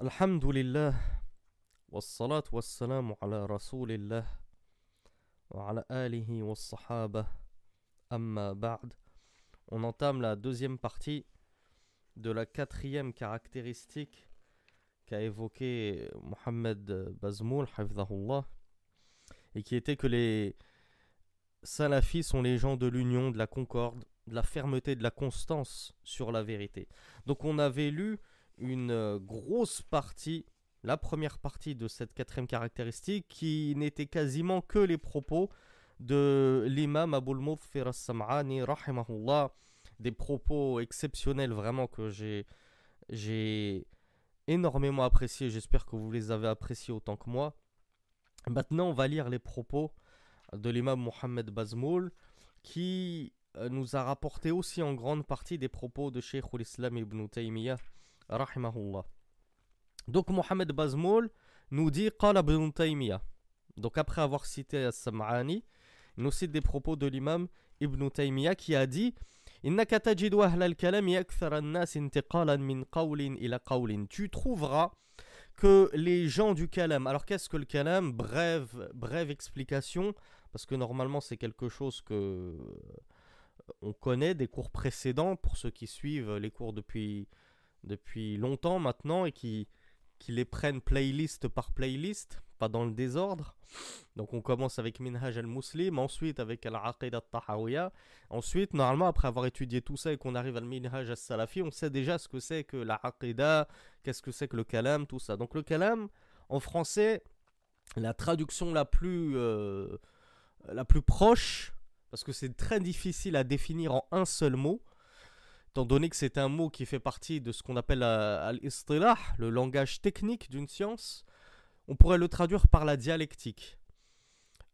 الحمد لله والصلاة والسلام على رسول الله وعلى آله والصحابة أما بعد On entame la deuxième partie de la quatrième caractéristique qu'a évoqué Mohamed Bazmoul, hafidhahullah, et qui était que les salafis sont les gens de l'union, de la concorde, de la fermeté, de la constance sur la vérité. Donc on avait lu une euh, grosse partie, la première partie de cette quatrième caractéristique, qui n'était quasiment que les propos de l'imam Abul Mufir as-Sam'ani, rahimahullah, des propos exceptionnels vraiment que j'ai, j'ai énormément apprécié, j'espère que vous les avez appréciés autant que moi. Maintenant, on va lire les propos de l'imam Mohamed Bazmoul, qui euh, nous a rapporté aussi en grande partie des propos de Sheikh al-Islam ibn Taymiyyah, Donc Mohamed Bazmoul nous dit Qala ibn Taymiyyah. Donc après avoir cité As-Sam'ani, il nous cite des propos de l'imam Ibn Taymiyyah qui a dit tu trouveras que les gens du kalam. Alors qu'est-ce que le kalam? Brève, brève explication, parce que normalement c'est quelque chose que euh, on connaît des cours précédents pour ceux qui suivent les cours depuis, depuis longtemps maintenant et qui, les prennent playlist par playlist, pas dans le désordre. Donc on commence avec Minhaj al-Muslim, ensuite avec Al-Aqid al-Tahawiyya. Ensuite, normalement, après avoir étudié tout ça et qu'on arrive à Minhaj al-Salafi, on sait déjà ce que c'est que la qu'est-ce que c'est que le Kalam, tout ça. Donc le Kalam, en français, la traduction la plus, euh, la plus proche, parce que c'est très difficile à définir en un seul mot, étant donné que c'est un mot qui fait partie de ce qu'on appelle al-istilah, le langage technique d'une science, on pourrait le traduire par la dialectique.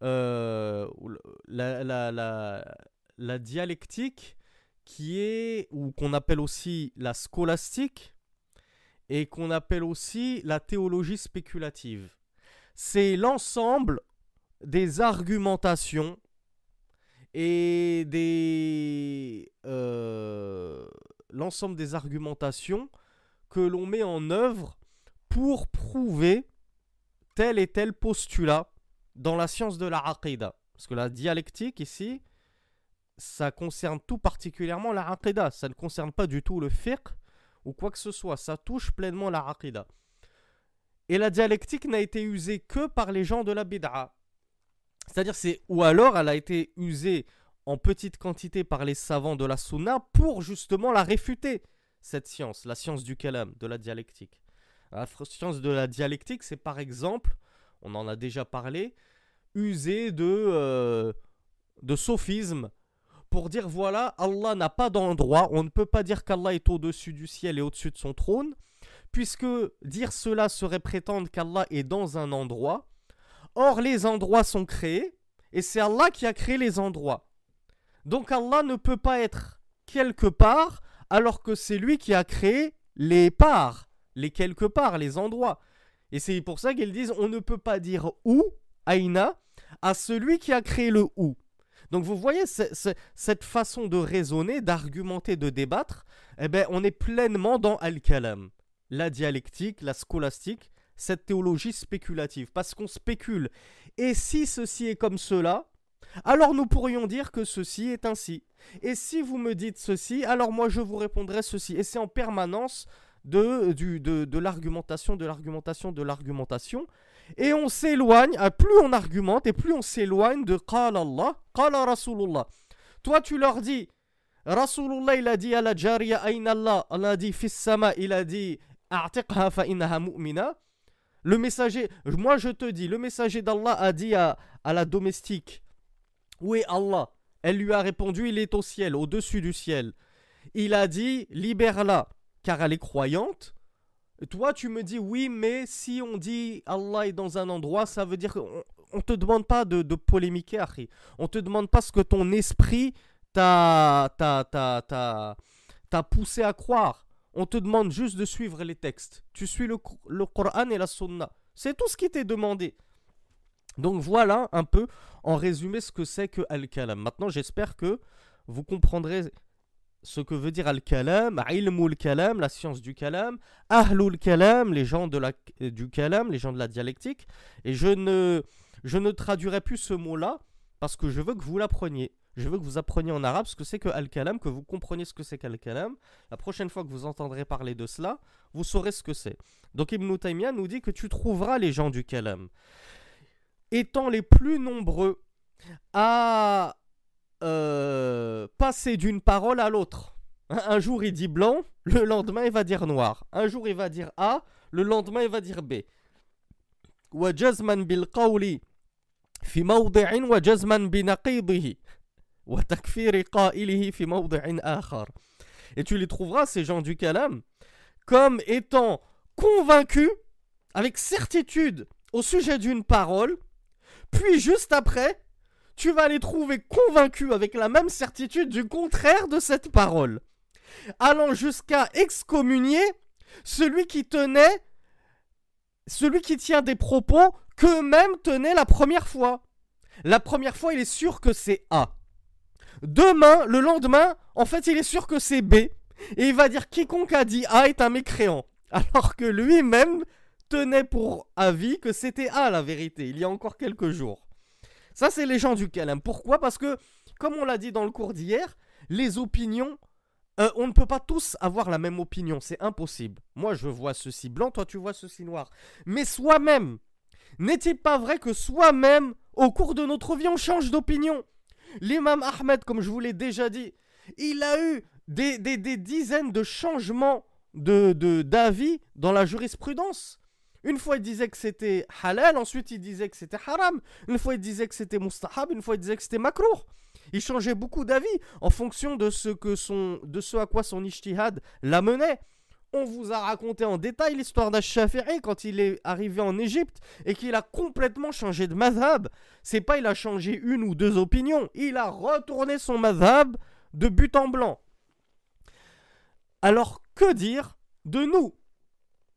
Euh, la, la, dialectique qui est, ou qu'on appelle aussi la scolastique, et qu'on appelle aussi la théologie spéculative. C'est l'ensemble des argumentations et euh, l'ensemble des argumentations que l'on met en œuvre pour prouver tel et tel postulat dans la science de la aqidah. Parce que la dialectique ici, ça concerne tout particulièrement la aqidah. Ça ne concerne pas du tout le fiqh ou quoi que ce soit. Ça touche pleinement la aqidah. Et la dialectique n'a été usée que par les gens de la bid'a. C'est-à-dire, c'est ou alors elle a été usée en petite quantité par les savants de la sunna pour justement la réfuter, cette science, la science du kalam, de la dialectique. La science de la dialectique, c'est par exemple, on en a déjà parlé, user de, euh, de sophisme pour dire voilà, Allah n'a pas d'endroit, on ne peut pas dire qu'Allah est au-dessus du ciel et au-dessus de son trône, puisque dire cela serait prétendre qu'Allah est dans un endroit, Or, les endroits sont créés, et c'est Allah qui a créé les endroits. Donc Allah ne peut pas être quelque part, alors que c'est lui qui a créé les parts, les quelque part, les endroits. Et c'est pour ça qu'ils disent on ne peut pas dire où, Aïna, à celui qui a créé le où. Donc vous voyez cette façon de raisonner, d'argumenter, de débattre, eh ben, on est pleinement dans Al-Kalam, la dialectique, la scolastique, cette théologie spéculative, parce qu'on spécule. Et si ceci est comme cela, alors nous pourrions dire que ceci est ainsi. Et si vous me dites ceci, alors moi je vous répondrai ceci. Et c'est en permanence de, l'argumentation, de l'argumentation, de l'argumentation. Et on s'éloigne, plus on argumente et plus on s'éloigne de Qala Allah, Qala Rasulullah. Toi tu leur dis, Rasulullah il a dit à la jariya Allah, Allah a dit fis sama, il a dit mu'mina. Le messager, moi je te dis, le messager d'Allah a dit à, la domestique Où est Allah? Elle lui a répondu Il est au ciel, au-dessus du ciel. Il a dit Libère-la, car elle est croyante. Toi, tu me dis Oui, mais si on dit Allah est dans un endroit, ça veut dire qu'on ne te demande pas de, de polémiquer, Harry. On te demande pas ce que ton esprit t'a poussé à croire. On te demande juste de suivre les textes. Tu suis le, le Coran et la Sunna. C'est tout ce qui t'est demandé. Donc voilà un peu en résumé ce que c'est que Al-Kalam. Maintenant, j'espère que vous comprendrez ce que veut dire al-kalam, ilmul kalam, la science du kalam, ahlul kalam, les gens de la, du kalam, les gens de la dialectique. Et je ne, je ne traduirai plus ce mot-là parce que je veux que vous l'appreniez Je veux que vous appreniez en arabe ce que c'est que al-kalam, que vous compreniez ce que c'est qu'al-kalam. La prochaine fois que vous entendrez parler de cela, vous saurez ce que c'est. Donc Ibn Taymiyyah nous dit que tu trouveras les gens du kalam étant les plus nombreux à euh, passer d'une parole à l'autre. Un jour il dit blanc, le lendemain il va dire noir. Un jour il va dire A, le lendemain il va dire B. وجزما بالقول في موضع وجزما بنقيضه Et tu les trouveras, ces gens du kalam, comme étant convaincus, avec certitude, au sujet d'une parole, puis juste après, tu vas les trouver convaincus avec la même certitude du contraire de cette parole, allant jusqu'à excommunier celui qui tenait, celui qui tient des propos qu'eux-mêmes tenaient la première fois. La première fois, il est sûr que c'est A. Demain, le lendemain, en fait, il est sûr que c'est B. Et il va dire quiconque a dit A est un mécréant. Alors que lui-même tenait pour avis que c'était A la vérité, il y a encore quelques jours. Ça, c'est les gens du Kalam. Pourquoi? Parce que, comme on l'a dit dans le cours d'hier, les opinions, euh, on ne peut pas tous avoir la même opinion, c'est impossible. Moi, je vois ceci blanc, toi, tu vois ceci noir. Mais soi-même, n'est-il pas vrai que soi-même, au cours de notre vie, on change d'opinion? L'imam Ahmed, comme je vous l'ai déjà dit, il a eu des, dizaines de changements d'avis de, d'avis dans la jurisprudence. Une fois, il disait que c'était halal, ensuite, il disait que c'était haram. Une fois, il disait que c'était mustahab, une fois, il disait que c'était makruh. Il changeait beaucoup d'avis en fonction de ce à quoi son ijtihad l'amenait. On vous a raconté en détail l'histoire d'Ash-Shafi'i quand il est arrivé en Égypte et qu'il a complètement changé de madhab. C'est pas il a changé une ou deux opinions, il a retourné son madhab de but en blanc. Alors que dire de nous?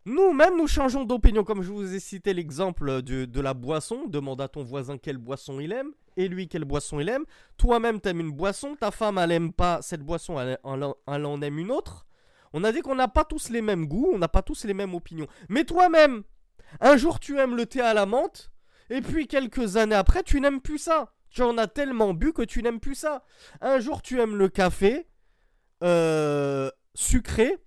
Nous-mêmes, nous changeons d'opinion. Comme je vous ai cité l'exemple de, la boisson, demande à ton voisin quelle boisson il aime, et lui quelle boisson il aime. Toi-même, t'aimes une boisson, ta femme, elle aime pas cette boisson, elle, en aime une autre. On a dit qu'on n'a pas tous les mêmes goûts, on n'a pas tous les mêmes opinions. Mais toi-même, un jour tu aimes le thé à la menthe, et puis quelques années après, tu n'aimes plus ça. Tu en as tellement bu que tu n'aimes plus ça. Un jour tu aimes le café euh, sucré,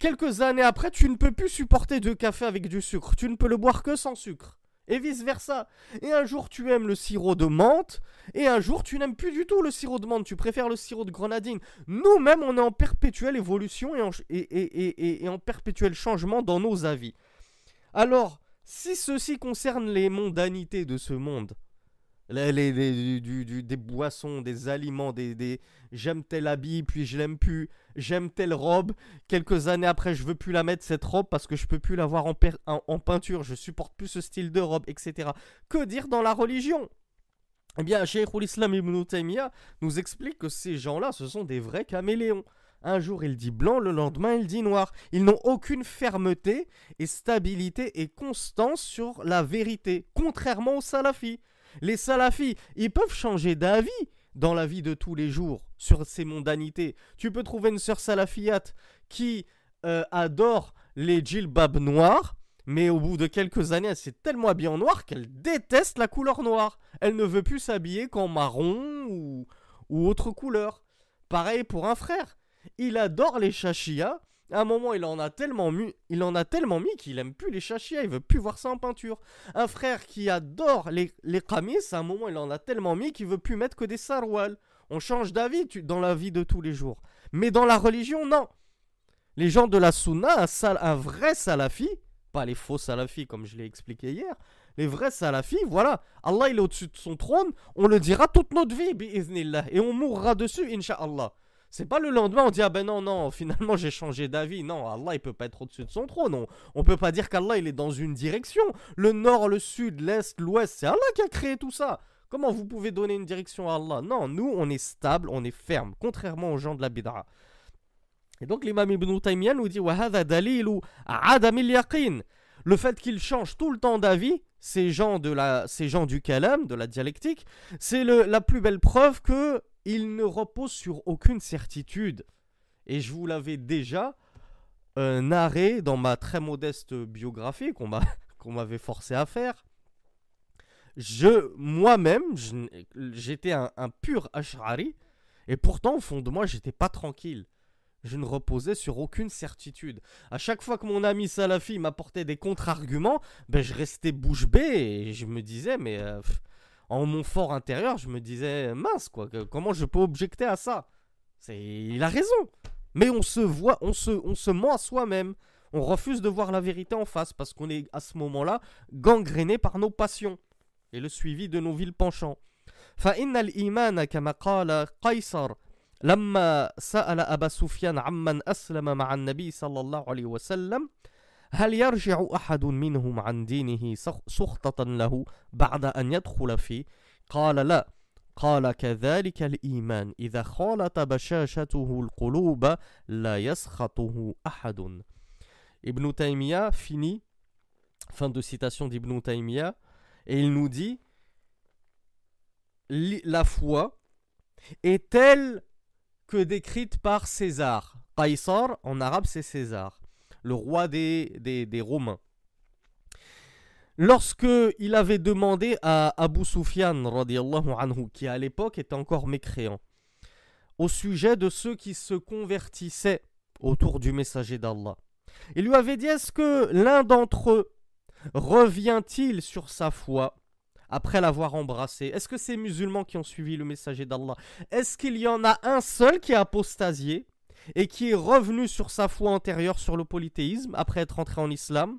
quelques années après, tu ne peux plus supporter de café avec du sucre. Tu ne peux le boire que sans sucre. Et vice-versa. Et un jour, tu aimes le sirop de menthe. Et un jour, tu n'aimes plus du tout le sirop de menthe. Tu préfères le sirop de grenadine. Nous-mêmes, on est en perpétuelle évolution et et en perpétuel changement dans nos avis. Alors, si ceci concerne les mondanités de ce monde, les, du, des boissons, des aliments, des, des j'aime tel habit, puis je l'aime plus, j'aime telle robe, quelques années après je veux plus la mettre cette robe parce que je peux plus l'avoir en, en, peinture, je supporte plus ce style de robe, etc. Que dire dans la religion? Eh bien, Cheikh Islam Ibn Taymiyyah nous explique que ces gens-là, ce sont des vrais caméléons. Un jour il dit blanc, le lendemain il dit noir. Ils n'ont aucune fermeté et stabilité et constance sur la vérité, contrairement aux salafis. Les salafis, ils peuvent changer d'avis dans la vie de tous les jours sur ces mondanités. Tu peux trouver une sœur salafiyate qui euh, adore les djilbabs noirs, mais au bout de quelques années, elle s'est tellement habillée en noir qu'elle déteste la couleur noire. Elle ne veut plus s'habiller qu'en marron ou, autre couleur. Pareil pour un frère. Il adore les chachia, à un moment, il en a tellement mis, il en a tellement mis qu'il aime plus les chachia, il veut plus voir ça en peinture. Un frère qui adore les, les kamis, à un moment, il en a tellement mis qu'il veut plus mettre que des sarwal. On change d'avis dans la vie de tous les jours. Mais dans la religion, non. Les gens de la sunna, un, vrai salafi, pas les faux salafis comme je l'ai expliqué hier, les vrais salafis, voilà, Allah il est au-dessus de son trône, on le dira toute notre vie, et on mourra dessus, inshallah. C'est pas le lendemain on dit ah ben non non finalement j'ai changé d'avis. Non, Allah il peut pas être au-dessus de son trône. On, on peut pas dire qu'Allah il est dans une direction. Le nord, le sud, l'est, l'ouest, c'est Allah qui a créé tout ça. Comment vous pouvez donner une direction à Allah? Non, nous on est stable, on est ferme, contrairement aux gens de la bid'a. Et donc l'imam Ibn Taymiyyah nous dit le fait qu'ils changent tout le temps d'avis, ces gens, de la, ces gens du kalam, de la dialectique, c'est la plus belle preuve que il ne repose sur aucune certitude. Et je vous l'avais déjà euh, narré dans ma très modeste biographie qu'on m'a- qu'on m'avait forcé à faire. Je, moi-même, j'étais un, pur Ash'ari, et pourtant, au fond de moi, j'étais pas tranquille. Je ne reposais sur aucune certitude. À chaque fois que mon ami Salafi m'apportait des contre-arguments, ben, je restais bouche bée et je me disais, mais euh, en mon fort intérieur, je me disais, mince, quoi, que- comment je peux objecter à ça C'est, Il a raison. Mais on se voit, on se, on se ment à soi-même. On refuse de voir la vérité en face parce qu'on est à ce moment-là gangréné par nos passions et le suivi de nos villes penchants. فإن الإيمان كما قال قيصر لما سأل أبا سفيان عمن أسلم مع النبي صلى الله عليه وسلم هل يرجع أحد منهم عن دينه سخطة له بعد أن يدخل فيه؟ قال لا. قال كذلك الإيمان. إذا خالط بشاشته القلوب لا يسخطه أحد. ابن تيمية فيني فان دو سيتاسيون d'Ibn Taymiyyah et il nous dit la foi est telle que décrite par César. Caïsar en arabe c'est César. Le roi des, des, Romains. Lorsque il avait demandé à Abu Sufyan, anhu, qui à l'époque était encore mécréant, au sujet de ceux qui se convertissaient autour du messager d'Allah, il lui avait dit Est-ce que l'un d'entre eux revient-il sur sa foi après l'avoir embrassé? Est-ce que ces musulmans qui ont suivi le messager d'Allah, est-ce qu'il y en a un seul qui a apostasié? Et qui est revenu sur sa foi antérieure sur le polythéisme après être entré en islam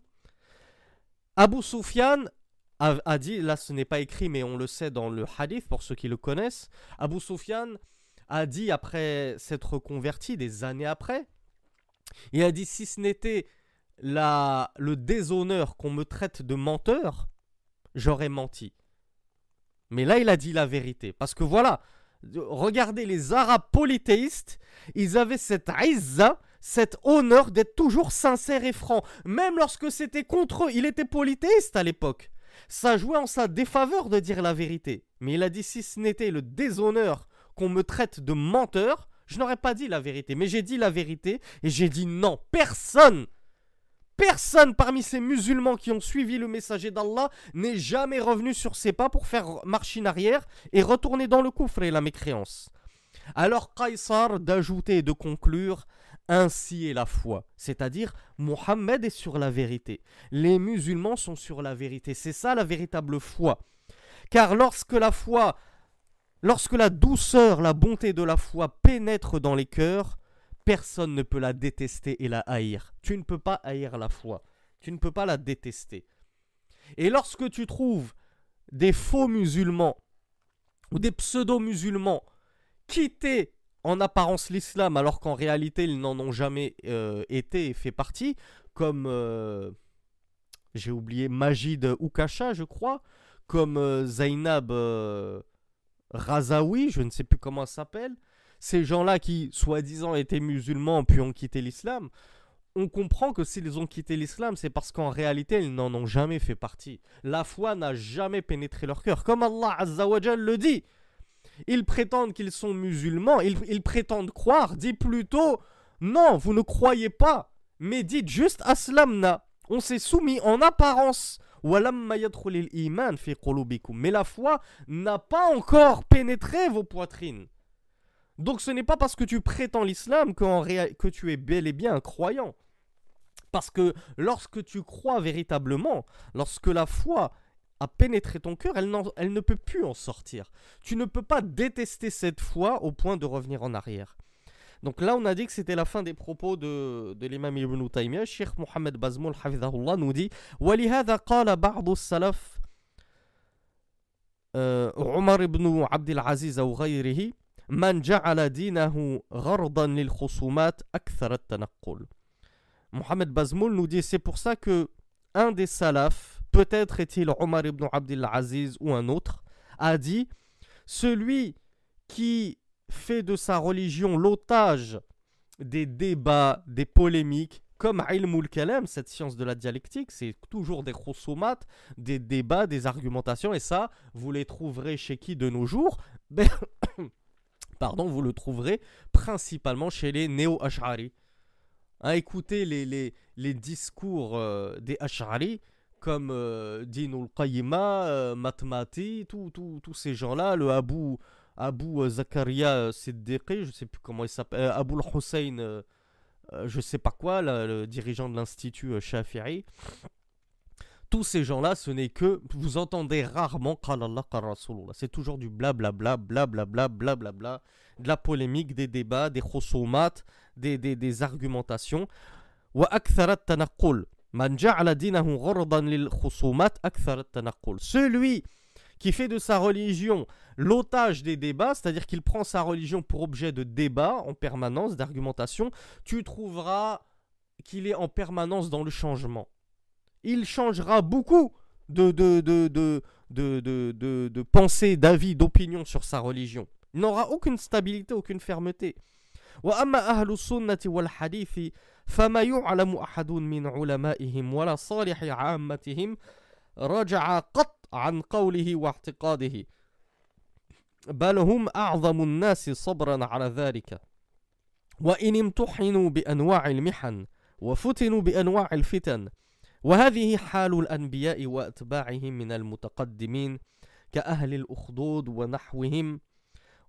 Abu Sufyan a, a dit, là ce n'est pas écrit mais on le sait dans le hadith pour ceux qui le connaissent, Abu Sufyan a dit après s'être converti des années après, il a dit si ce n'était la, le déshonneur qu'on me traite de menteur, j'aurais menti. Mais là, il a dit la vérité. Parce que voilà, regardez les Arabes polythéistes, ils avaient cette izza, cet honneur d'être toujours sincères et francs. Même lorsque c'était contre eux, il était polythéiste à l'époque. Ça jouait en sa défaveur de dire la vérité. Mais il a dit si ce n'était le déshonneur qu'on me traite de menteur, je n'aurais pas dit la vérité. Mais j'ai dit la vérité et j'ai dit non. Personne Personne parmi ces musulmans qui ont suivi le messager d'Allah n'est jamais revenu sur ses pas pour faire marche en arrière et retourner dans le coufre et la mécréance. Alors Qaisar d'ajouter et de conclure ainsi est la foi, c'est-à-dire Mohammed est sur la vérité. Les musulmans sont sur la vérité, c'est ça la véritable foi. Car lorsque la foi, lorsque la douceur, la bonté de la foi pénètre dans les cœurs, personne ne peut la détester et la haïr. Tu ne peux pas haïr la foi. Tu ne peux pas la détester. Et lorsque tu trouves des faux musulmans ou des pseudo-musulmans quitter en apparence l'islam alors qu'en réalité ils n'en ont jamais euh, été et fait partie, comme euh, j'ai oublié Majid Oukasha, je crois, comme euh, Zainab Razaoui, je ne sais plus comment elle s'appelle, ces gens-là qui, soi-disant, étaient musulmans puis ont quitté l'islam, on comprend que s'ils ont quitté l'islam, c'est parce qu'en réalité, ils n'en ont jamais fait partie. La foi n'a jamais pénétré leur cœur. Comme Allah Azzawajal le dit, ils prétendent qu'ils sont musulmans, ils, prétendent croire, dit plutôt, non, vous ne croyez pas, mais dites juste aslamna. On s'est soumis en apparence. Mais la foi n'a pas encore pénétré vos poitrines. Donc ce n'est pas parce que tu prétends l'islam que, que tu es bel et bien un croyant. Parce que lorsque tu crois véritablement, lorsque la foi a pénétré ton cœur, elle, elle, ne peut plus en sortir. Tu ne peux pas détester cette foi au point de revenir en arrière. Donc là, on a dit que c'était la fin des propos de, de l'imam Ibn Taymiyyah. Cheikh Mohamed Bazmoul Hafidahullah nous dit وَلِهَذَا قَالَ بَعْضُ السَّلَفِ عمر بن عبد العزيز أو غيره Man. Mohamed Bazmoul nous dit c'est pour ça que un des salafs, peut-être est-il Omar ibn Abdel Aziz ou un autre, a dit celui qui fait de sa religion l'otage des débats, des polémiques, comme ilmul kalam, cette science de la dialectique, c'est toujours des chrosomates, des débats, des argumentations, et ça, vous les trouverez chez qui de nos jours? Ben, pardon, vous le trouverez principalement chez les néo-ash'ari. Hein, écoutez les, discours euh, des ash'ari comme euh, Dinul Qayyima, euh, Matmati, tous ces gens-là, le Abu, Abu euh, Zakaria Siddiqi, je sais plus comment il s'appelle, Abu Hussein, je sais pas quoi, le dirigeant de l'institut Shafi'i. Tous ces gens-là, ce n'est que, vous entendez rarement C'est toujours du blablabla, blablabla, blablabla, de la polémique, des débats, des khosomat, des, des, des argumentations. Celui qui fait de sa religion l'otage des débats, c'est-à-dire qu'il prend sa religion pour objet de débat en permanence, d'argumentation, tu trouveras qu'il est en permanence dans le changement Il changera beaucoup de, de, de, de, de, de, de pensée, d'avis, d'opinion sur sa religion. Il n'aura aucune stabilité, aucune fermeté. فما يعلم أحد من علمائهم ولا صالح عامتهم رجع قط عن قوله واعتقاده بل هم أعظم الناس صبرا على ذلك وإن امتحنوا بأنواع المحن وفتنوا بأنواع الفتن وهذه حال الأنبياء وأتباعهم من المتقدمين كأهل الأخدود ونحوهم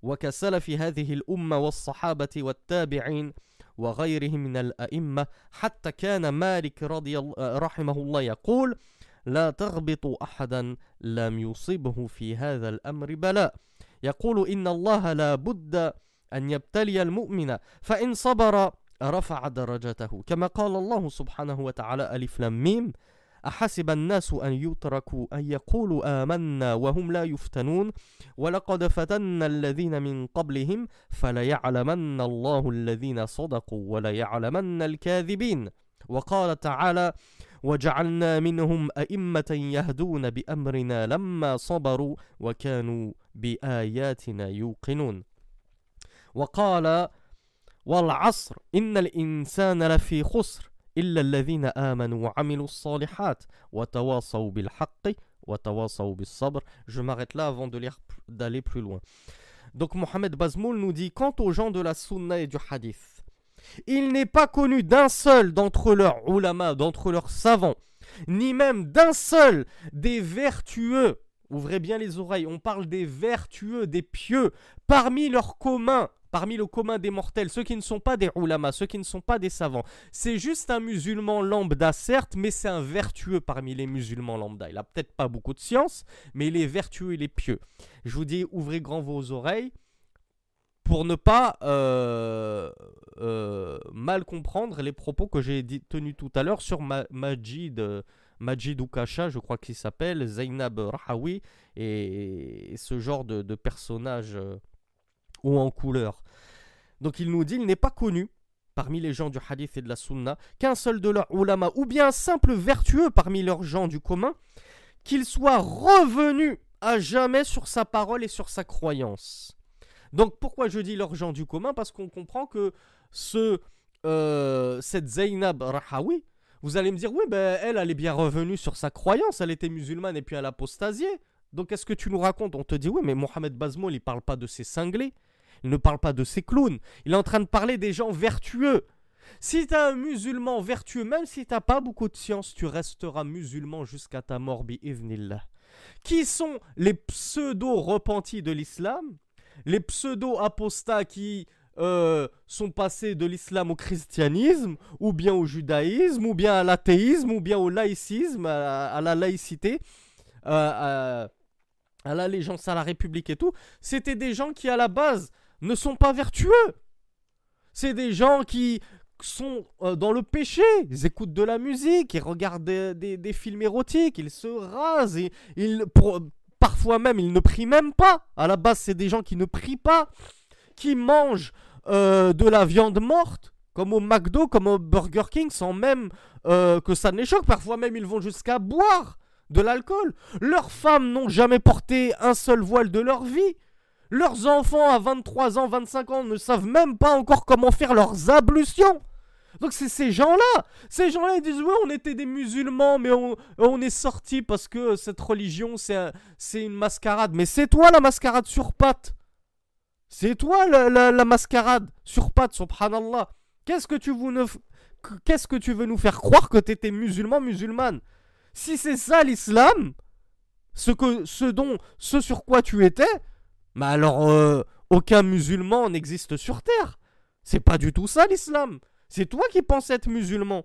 وكسلف هذه الأمة والصحابة والتابعين وغيرهم من الأئمة. حتى كان مالك رضي رحمه الله يقول لا تغبطوا أحدا لم يصبه في هذا الأمر بلاء يقول إن الله لا بد أن يبتلي المؤمن فإن صبر رفع درجته. كما قال الله سبحانه وتعالى ألف لم ميم أحسب الناس أن يتركوا أن يقولوا آمنا وهم لا يفتنون ولقد فتنا الذين من قبلهم فليعلمن الله الذين صدقوا وليعلمن الكاذبين. وقال تعالى وجعلنا منهم أئمة يهدون بأمرنا لما صبروا وكانوا بآياتنا يوقنون. وقال والعصر إن الإنسان لفي خسر إلا الذين آمنوا وعملوا الصالحات وتواصوا بالحق وتواصوا بالصبر. Je m'arrête là avant d'aller plus loin. Donc Mohamed Bazmoul nous dit quant aux gens de la sunna et du hadith, il n'est pas connu d'un seul d'entre leurs ulama, d'entre leurs savants, ni même d'un seul des vertueux. Ouvrez bien les oreilles, on parle des vertueux, des pieux, parmi leurs communs, parmi le commun des mortels, ceux qui ne sont pas des ulama, ceux qui ne sont pas des savants. C'est juste un musulman lambda, certes, mais c'est un vertueux parmi les musulmans lambda. Il a peut-être pas beaucoup de science, mais il est vertueux, il est pieux. Je vous dis, ouvrez grand vos oreilles pour ne pas euh, euh, mal comprendre les propos que j'ai tenus tout à l'heure sur Majid, Majid Ukasha, je crois qu'il s'appelle, Zainab Rahawi, et, ce genre de, de personnages euh, ou en couleur. Donc il nous dit, il n'est pas connu parmi les gens du hadith et de la sunna qu'un seul de leurs ulama, ou bien un simple vertueux parmi leurs gens du commun, qu'il soit revenu à jamais sur sa parole et sur sa croyance. Donc pourquoi je dis leurs gens du commun? Parce qu'on comprend que ce, euh, cette Zainab Rahawi, vous allez me dire, oui, ben, elle, elle est bien revenue sur sa croyance, elle était musulmane et puis elle a apostasié. Donc qu'est-ce que tu nous racontes? On te dit, oui, mais Mohamed Bazmoul, il parle pas de ses cinglés. Il ne parle pas de ces clowns. Il est en train de parler des gens vertueux. Si tu un musulman vertueux, même si tu n'as pas beaucoup de science, tu resteras musulman jusqu'à ta mort, bi'ivnillah. Qui sont les pseudo-repentis de l'islam? Les pseudo-apostats qui euh, sont passés de l'islam au christianisme, ou bien au judaïsme, ou bien à l'athéisme, ou bien au laïcisme, à, la laïcité, euh, à l'allégeance à la République et tout. C'était des gens qui, à la base, ne sont pas vertueux. C'est des gens qui sont euh, dans le péché, ils écoutent de la musique, ils regardent des, films érotiques, ils se rasent, parfois même ils ne prient même pas. À la base, c'est des gens qui ne prient pas, qui mangent euh, de la viande morte, comme au McDo, comme au Burger King, sans même euh, que ça ne les choque. Parfois même, ils vont jusqu'à boire de l'alcool. Leurs femmes n'ont jamais porté un seul voile de leur vie. Leurs enfants à 23 ans, 25 ans ne savent même pas encore comment faire leurs ablutions. Donc c'est ces gens-là. Ces gens-là, ils disent, ouais, on était des musulmans, mais on, est sortis parce que cette religion, c'est une mascarade. Mais c'est toi la mascarade sur pattes. C'est toi la, mascarade sur pattes, subhanallah. Qu'est-ce que tu veux nous, qu'est-ce que tu veux nous faire croire que tu étais musulman, musulmane? Si c'est ça l'islam, ce, que, ce, dont, ce sur quoi tu étais, mais alors euh, aucun musulman n'existe sur terre. C'est pas du tout ça l'islam. C'est toi qui penses être musulman.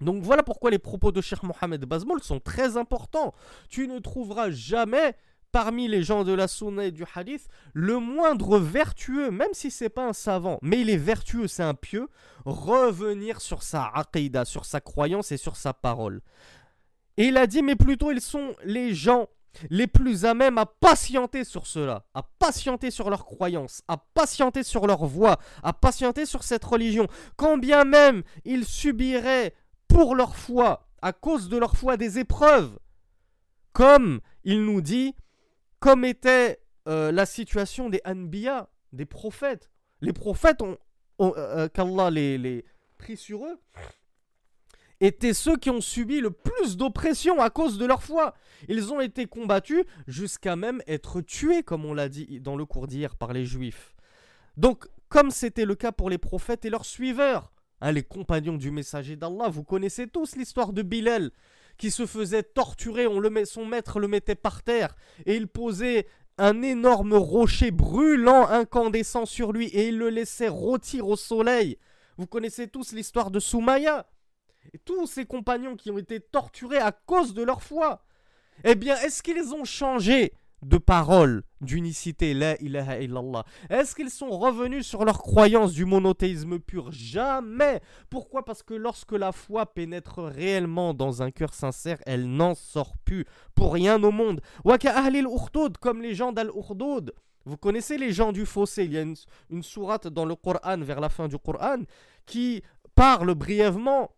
Donc voilà pourquoi les propos de Cheikh Mohamed Bazmoul sont très importants. Tu ne trouveras jamais parmi les gens de la sunna et du hadith le moindre vertueux, même si c'est pas un savant, mais il est vertueux, c'est un pieux, revenir sur sa aqidah, sur sa croyance et sur sa parole. Et il a dit, mais plutôt ils sont les gens les plus à même à patienter sur cela, à patienter sur leur croyance, à patienter sur leur voix, à patienter sur cette religion, quand bien même ils subiraient pour leur foi, à cause de leur foi, des épreuves. Comme il nous dit, comme était euh, la situation des Anbiya, des prophètes. Les prophètes, ont, euh, euh, les, les pris sur eux, étaient ceux qui ont subi le plus d'oppression à cause de leur foi. Ils ont été combattus jusqu'à même être tués, comme on l'a dit dans le cours d'hier par les Juifs. Donc, comme c'était le cas pour les prophètes et leurs suiveurs, Hein, les compagnons du messager d'Allah, vous connaissez tous l'histoire de Bilal qui se faisait torturer, on le met, son maître le mettait par terre et il posait un énorme rocher brûlant incandescent sur lui et il le laissait rôtir au soleil. Vous connaissez tous l'histoire de Soumaya et tous ces compagnons qui ont été torturés à cause de leur foi. Eh bien, est-ce qu'ils ont changé de parole d'unicité, la ilaha illallah? Est-ce qu'ils sont revenus sur leur croyance du monothéisme pur? Jamais Pourquoi? Parce que lorsque la foi pénètre réellement dans un cœur sincère, elle n'en sort plus pour rien au monde. Waka ahlil comme les gens d'Al-Urdoud. Vous connaissez les gens du fossé, il y a une, une sourate dans le Coran, vers la fin du Coran, qui parle brièvement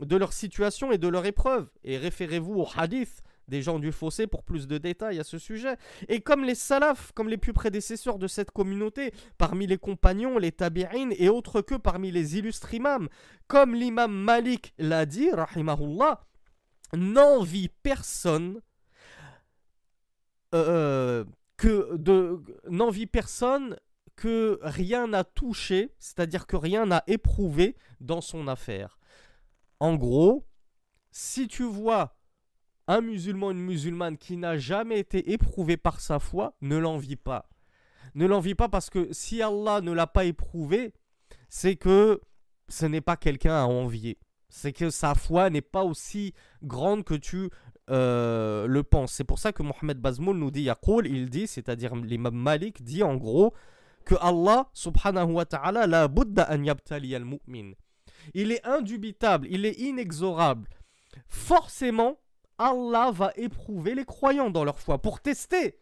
de leur situation et de leur épreuve. Et référez-vous au hadith des gens du fossé pour plus de détails à ce sujet. Et comme les salafs, comme les plus prédécesseurs de cette communauté, parmi les compagnons, les tabi'in et autres que parmi les illustres imams, comme l'imam Malik l'a dit, rahimahullah, n'envie personne euh, que de n'envie personne que rien n'a touché, c'est-à-dire que rien n'a éprouvé dans son affaire. En gros, si tu vois un musulman, une musulmane qui n'a jamais été éprouvé par sa foi, ne l'envie pas. Ne l'envie pas parce que si Allah ne l'a pas éprouvé, c'est que ce n'est pas quelqu'un à envier. C'est que sa foi n'est pas aussi grande que tu euh, le penses. C'est pour ça que Mohamed Bazmoul nous dit Yaqul, il dit, c'est-à-dire l'imam Malik dit en gros que Allah subhanahu wa ta'ala la buddha an yabtali al mu'min. Il est indubitable, il est inexorable. Forcément, Allah va éprouver les croyants dans leur foi pour tester.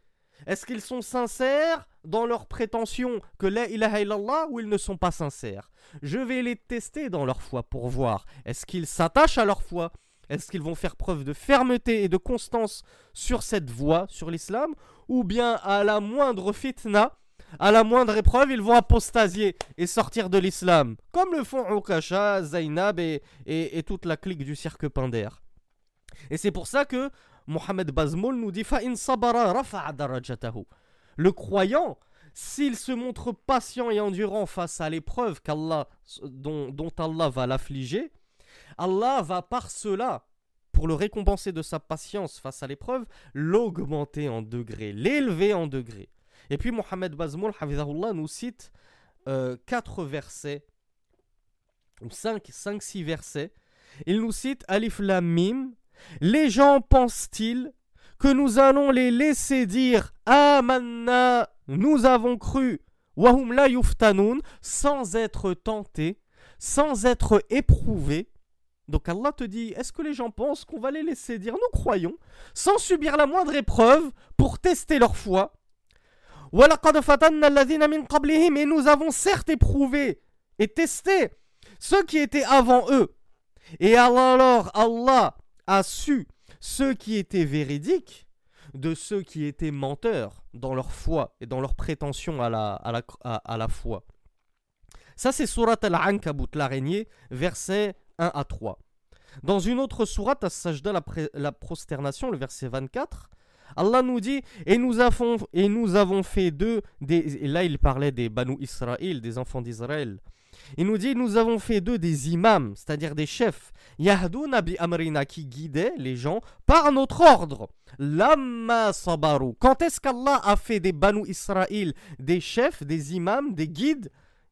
Est-ce qu'ils sont sincères dans leur prétention que la ilaha illallah ou ils ne sont pas sincères? Je vais les tester dans leur foi pour voir. Est-ce qu'ils s'attachent à leur foi? Est-ce qu'ils vont faire preuve de fermeté et de constance sur cette voie, sur l'islam? Ou bien à la moindre fitna, à la moindre épreuve, ils vont apostasier et sortir de l'islam Comme le font Ukasha, Zainab et, toute la clique du cirque Pinder. Et c'est pour ça que Mohamed Bazmoul nous dit Le croyant, s'il se montre patient et endurant face à l'épreuve qu'Allah, dont, dont Allah va l'affliger, Allah va par cela, pour le récompenser de sa patience face à l'épreuve, l'augmenter en degrés, l'élever en degrés. Et puis Mohamed Bazmoul nous cite euh, quatre versets, ou 5, 5, 6 versets. Il nous cite Alif Lam Mim, les gens pensent-ils que nous allons les laisser dire Amanna, nous avons cru, Wahum la yuftanoun, sans être tentés, sans être éprouvés. Donc Allah te dit, est-ce que les gens pensent qu'on va les laisser dire nous croyons, sans subir la moindre épreuve, pour tester leur foi Et nous avons certes éprouvé et testé ceux qui étaient avant eux. Et alors Allah a su ceux qui étaient véridiques de ceux qui étaient menteurs dans leur foi et dans leur prétention à la, à la, foi. Ça, c'est Surat Al-Ankabut, l'araignée, versets 1 à 3. Dans une autre sourate, à Sajda, la, la prosternation, le verset 24, Allah nous dit et nous avons, et nous avons fait d'eux des. là, il parlait des Banu Israël, des enfants d'Israël. Il nous dit nous avons fait d'eux des imams, c'est-à-dire des chefs. Yahdouna bi amrina qui guidaient les gens par notre ordre. Lamma sabaru. Quand est-ce qu'Allah a fait des Banu Israël des chefs, des imams, des guides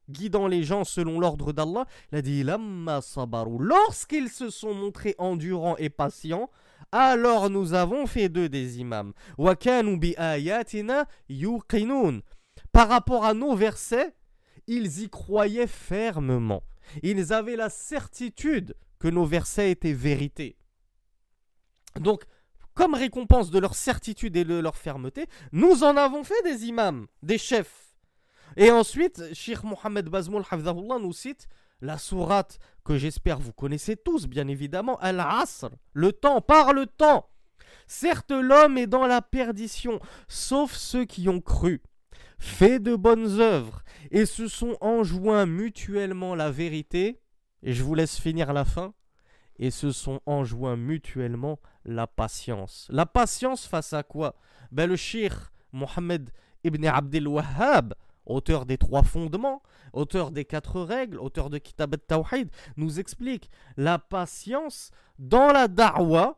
guidant les gens selon l'ordre d'Allah, il a dit Lamma sabaru. Lorsqu'ils se sont montrés endurants et patients, alors nous avons fait d'eux des imams. Par rapport à nos versets, ils y croyaient fermement. Ils avaient la certitude que nos versets étaient vérité. Donc, comme récompense de leur certitude et de leur fermeté, nous en avons fait des imams, des chefs. Et ensuite, Sheikh Mohamed Bazmoul nous cite la sourate que j'espère vous connaissez tous, bien évidemment, Al-Asr, le temps, par le temps. Certes, l'homme est dans la perdition, sauf ceux qui ont cru, fait de bonnes œuvres, et se sont enjoints mutuellement la vérité. Et je vous laisse finir la fin. Et se sont enjoints mutuellement la patience. La patience face à quoi? Ben, Le shir Mohammed ibn Abdel Wahhab, auteur des trois fondements, auteur des quatre règles, auteur de Kitab al-Tawhid, nous explique la patience dans la da'wa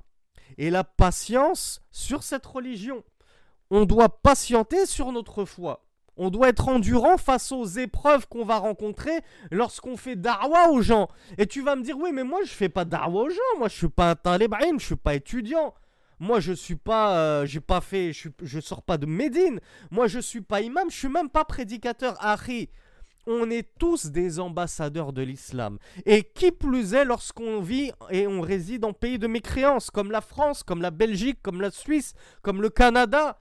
et la patience sur cette religion. On doit patienter sur notre foi. On doit être endurant face aux épreuves qu'on va rencontrer lorsqu'on fait da'wa aux gens. Et tu vas me dire, oui, mais moi je fais pas da'wa aux gens. Moi je suis pas un talib'in, je suis pas étudiant. Moi, je suis pas, euh, j'ai pas fait, je, je sors pas de Médine. Moi, je suis pas imam, je suis même pas prédicateur. Ari, on est tous des ambassadeurs de l'islam. Et qui plus est lorsqu'on vit et on réside en pays de mécréance, comme la France, comme la Belgique, comme la Suisse, comme le Canada,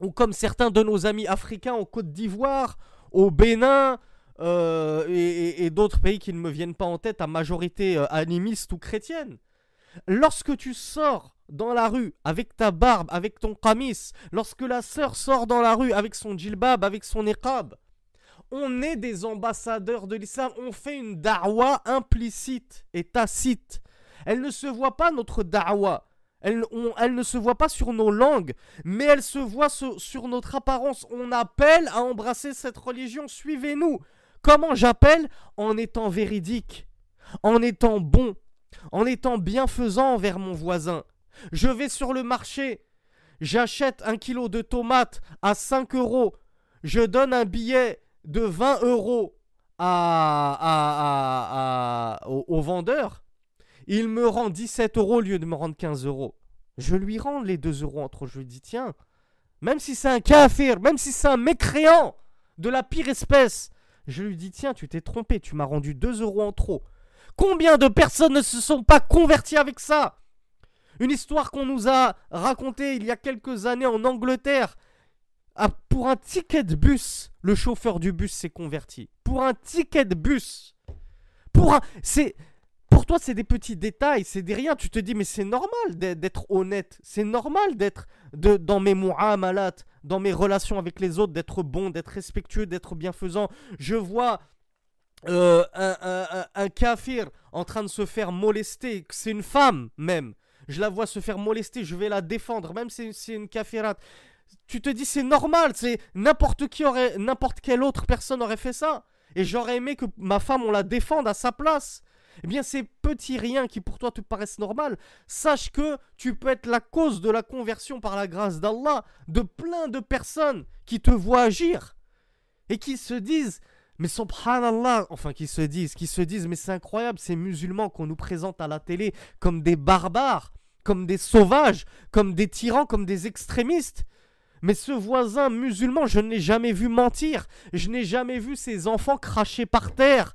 ou comme certains de nos amis africains en Côte d'Ivoire, au Bénin, euh, et, d'autres pays qui ne me viennent pas en tête à majorité euh, animiste ou chrétienne. Lorsque tu sors dans la rue avec ta barbe, avec ton kamis, lorsque la sœur sort dans la rue avec son djilbab, avec son iqab, on est des ambassadeurs de l'islam, on fait une da'wa implicite et tacite. Elle ne se voit pas notre da'wa, elle, elle, ne se voit pas sur nos langues, mais elle se voit sur notre apparence. On appelle à embrasser cette religion, suivez-nous. Comment j'appelle? En étant véridique, en étant bon, en étant bienfaisant envers mon voisin. Je vais sur le marché, j'achète un kilo de tomates à 5 euros, je donne un billet de 20 euros à, au, vendeur, il me rend 17 euros au lieu de me rendre 15 euros. Je lui rends les 2 euros entre. Je lui dis, tiens, même si c'est un kafir, même si c'est un mécréant de la pire espèce, je lui dis, tiens, tu t'es trompé, tu m'as rendu 2 euros en trop. Combien de personnes ne se sont pas converties avec ça? Une histoire qu'on nous a racontée il y a quelques années en Angleterre. Ah, pour un ticket de bus, le chauffeur du bus s'est converti. Pour un ticket de bus. Pour un. C'est. Pour toi, c'est des petits détails, c'est des rien. Tu te dis, mais c'est normal d'être honnête. C'est normal d'être dans mes mu'amalat, dans mes relations avec les autres, d'être bon, d'être respectueux, d'être bienfaisant. Je vois euh, un, un, kafir en train de se faire molester, c'est une femme même, je la vois se faire molester, je vais la défendre, même si c'est une kafirate. Tu te dis c'est normal, c'est n'importe qui aurait, n'importe quelle autre personne aurait fait ça. Et j'aurais aimé que ma femme, on la défende à sa place. Eh bien, ces petits riens qui pour toi te paraissent normaux, sache que tu peux être la cause de la conversion par la grâce d'Allah de plein de personnes qui te voient agir et qui se disent mais subhanallah, enfin qui se disent, qui se disent, mais c'est incroyable, ces musulmans qu'on nous présente à la télé comme des barbares, comme des sauvages, comme des tyrans, comme des extrémistes. Mais ce voisin musulman, je ne l'ai jamais vu mentir. Je n'ai jamais vu ses enfants cracher par terre,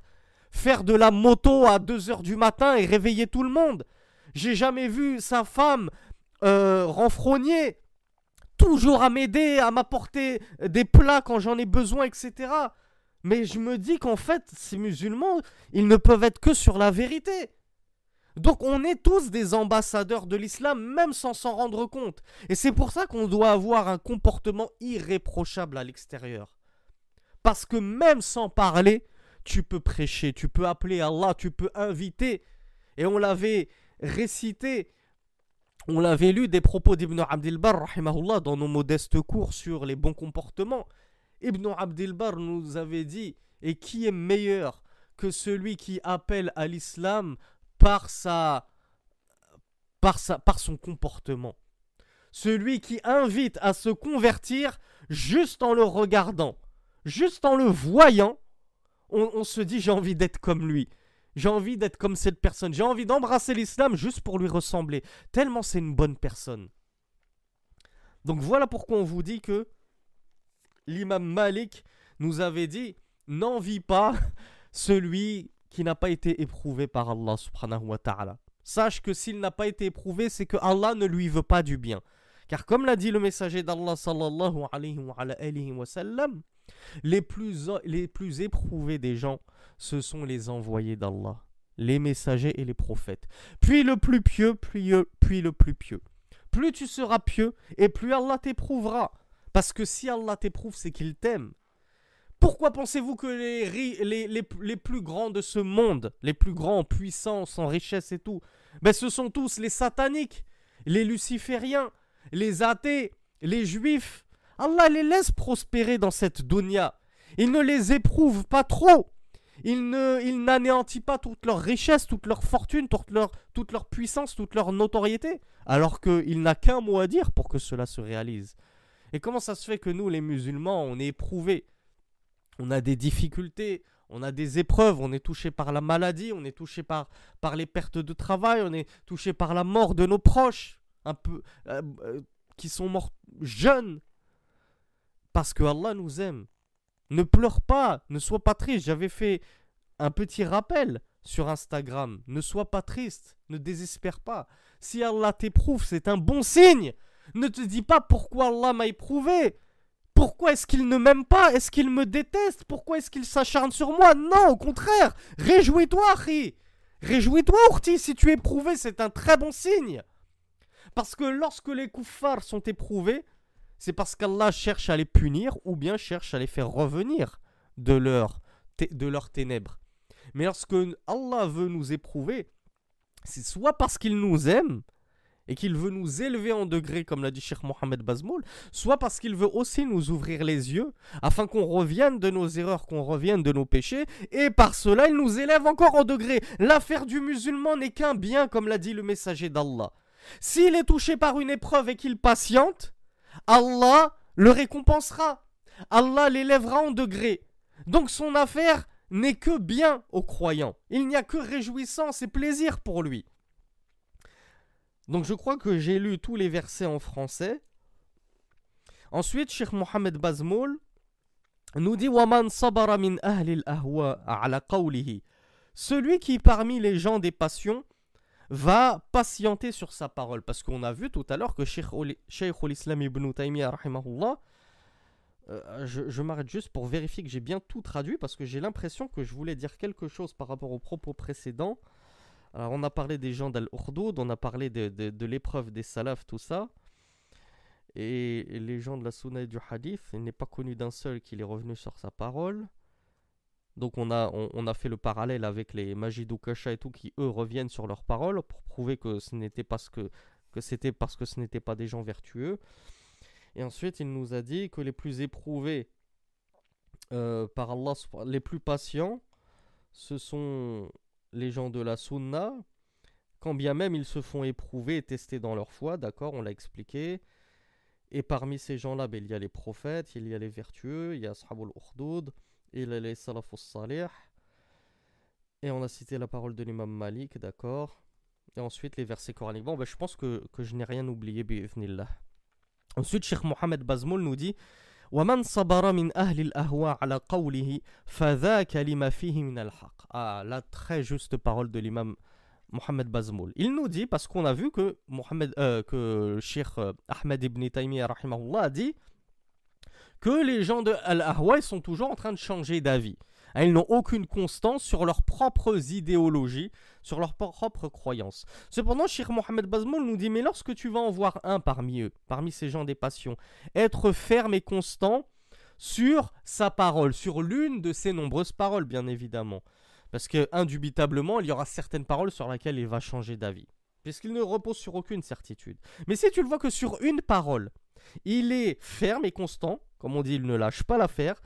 faire de la moto à 2 heures du matin et réveiller tout le monde. J'ai jamais vu sa femme euh, renfrogner, toujours à m'aider, à m'apporter des plats quand j'en ai besoin, etc. Mais je me dis qu'en fait, ces musulmans, ils ne peuvent être que sur la vérité. Donc on est tous des ambassadeurs de l'islam, même sans s'en rendre compte. Et c'est pour ça qu'on doit avoir un comportement irréprochable à l'extérieur. Parce que même sans parler, tu peux prêcher, tu peux appeler Allah, tu peux inviter. Et on l'avait récité on l'avait lu des propos d'Ibn Abdilbar, rahimahullah, dans nos modestes cours sur les bons comportements. Ibn Abdilbar nous avait dit Et qui est meilleur que celui qui appelle à l'islam par, sa, par, sa, par son comportement? Celui qui invite à se convertir juste en le regardant, juste en le voyant, on, on se dit J'ai envie d'être comme lui. J'ai envie d'être comme cette personne. J'ai envie d'embrasser l'islam juste pour lui ressembler. Tellement c'est une bonne personne. Donc voilà pourquoi on vous dit que l'imam Malik nous avait dit n'envie pas celui qui n'a pas été éprouvé par Allah subhanahu wa ta'ala. Sache que s'il n'a pas été éprouvé, c'est que Allah ne lui veut pas du bien. Car comme l'a dit le messager d'Allah sallallahu les plus, les plus éprouvés des gens, ce sont les envoyés d'Allah, les messagers et les prophètes. Puis le plus pieux, puis, puis le plus pieux. Plus tu seras pieux, et plus Allah t'éprouvera. Parce que si Allah t'éprouve, c'est qu'il t'aime. Pourquoi pensez-vous que les, les, les, plus grands de ce monde, les plus grands en puissance, en richesse et tout, ben ce sont tous les sataniques, les lucifériens, les athées, les juifs. Allah les laisse prospérer dans cette dunya. Il ne les éprouve pas trop. Il, ne, il n'anéantit pas toute leur richesse, toute leur fortune, toute leur, toute leur puissance, toute leur notoriété, alors qu'il n'a qu'un mot à dire pour que cela se réalise. Et comment ça se fait que nous, les musulmans, on est éprouvés? On a des difficultés, on a des épreuves, on est touché par la maladie, on est touché par, par les pertes de travail, on est touché par la mort de nos proches, un peu, euh, euh, qui sont morts jeunes, parce que Allah nous aime. Ne pleure pas, ne sois pas triste. J'avais fait un petit rappel sur Instagram. Ne sois pas triste, ne désespère pas. Si Allah t'éprouve, c'est un bon signe. Ne te dis pas pourquoi Allah m'a éprouvé. Pourquoi est-ce qu'il ne m'aime pas? Est-ce qu'il me déteste? Pourquoi est-ce qu'il s'acharne sur moi? Non, au contraire. Réjouis-toi, Harry. Réjouis-toi, Orti. Si tu es éprouvé, c'est un très bon signe. Parce que lorsque les koufars sont éprouvés, c'est parce qu'Allah cherche à les punir ou bien cherche à les faire revenir de leurs ténèbres. Mais lorsque Allah veut nous éprouver, c'est soit parce qu'il nous aime et qu'il veut nous élever en degré, comme l'a dit Cheikh Mohamed Bazmoul, soit parce qu'il veut aussi nous ouvrir les yeux afin qu'on revienne de nos erreurs, qu'on revienne de nos péchés, et par cela il nous élève encore en degré. L'affaire du musulman n'est qu'un bien, comme l'a dit le messager d'Allah. S'il est touché par une épreuve et qu'il patiente, Allah le récompensera. Allah l'élèvera en degré. Donc son affaire n'est que bien aux croyants. Il n'y a que réjouissance et plaisir pour lui. Donc je crois que j'ai lu tous les versets en français. Ensuite, Cheikh Mohamed Bazmoul nous dit Waman sabara min ahli ahwa ala. Celui qui parmi les gens des passions va patienter sur sa parole. Parce qu'on a vu tout à l'heure que Sheikh al-Islam ibn Taymiyyah, euh, je, je m'arrête juste pour vérifier que j'ai bien tout traduit, parce que j'ai l'impression que je voulais dire quelque chose par rapport aux propos précédents. Alors, on a parlé des gens d'Al-Urdoud, on a parlé de, l'épreuve des salafs, tout ça. Et, les gens de la Sunna et du Hadith, il n'est pas connu d'un seul qui est revenu sur sa parole. Donc on a, fait le parallèle avec les Majidou Kasha et tout qui eux reviennent sur leurs paroles pour prouver que ce n'était pas c'était parce que ce n'était pas des gens vertueux. Et ensuite il nous a dit que les plus éprouvés euh, par Allah, les plus patients, ce sont les gens de la Sunna, quand bien même ils se font éprouver et tester dans leur foi, d'accord, on l'a expliqué. Et parmi ces gens-là, ben, il y a les prophètes, il y a les vertueux, il y a Ashabul Urdoud, il est les salafus salih. Et on a cité la parole de l'imam Malik, d'accord. Et ensuite les versets coraniques. Bon, ben, je pense que, que je n'ai rien oublié, bi'ifnillah. Ensuite, Cheikh Mohamed Bazmoul nous dit ومن صبر من أهل الأهواء على قوله فذاك لما فيه من الحق. Ah, la très juste parole de l'imam Mohamed Bazmoul. Il nous dit, parce qu'on a vu que, Mohamed, euh, que Cheikh euh, Ahmed ibn Taymiyyah rahimahullah a dit que les gens de Al-Ahwa sont toujours en train de changer d'avis. Hein, ils n'ont aucune constance sur leurs propres idéologies, sur leurs propres croyances. Cependant, Cheikh Mohamed Bazmoul nous dit Mais lorsque tu vas en voir un parmi eux, parmi ces gens des passions, être ferme et constant sur sa parole, sur l'une de ses nombreuses paroles, bien évidemment. Parce que, indubitablement, il y aura certaines paroles sur lesquelles il va changer d'avis. puisqu'il ne repose sur aucune certitude. Mais si tu le vois que sur une parole, il est ferme et constant, comme on dit, il ne lâche pas l'affaire,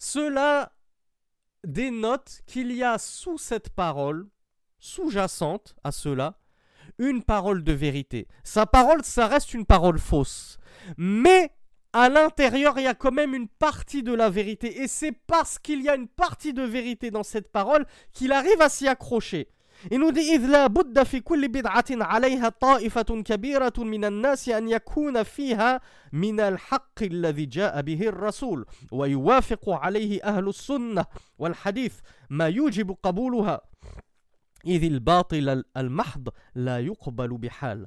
cela dénote qu'il y a sous cette parole, sous-jacente à cela, une parole de vérité. Sa parole, ça reste une parole fausse. Mais à l'intérieur, il y a quand même une partie de la vérité. Et c'est parce qu'il y a une partie de vérité dans cette parole qu'il arrive à s'y accrocher. Dit إذ لا بد في كل بدعة عليها طائفة كبيرة من الناس أن يكون فيها من الحق الذي جاء به الرسول ويوافق عليه أهل السنة والحديث ما يوجب قبولها. إذ الباطل المحض لا يقبل بحال.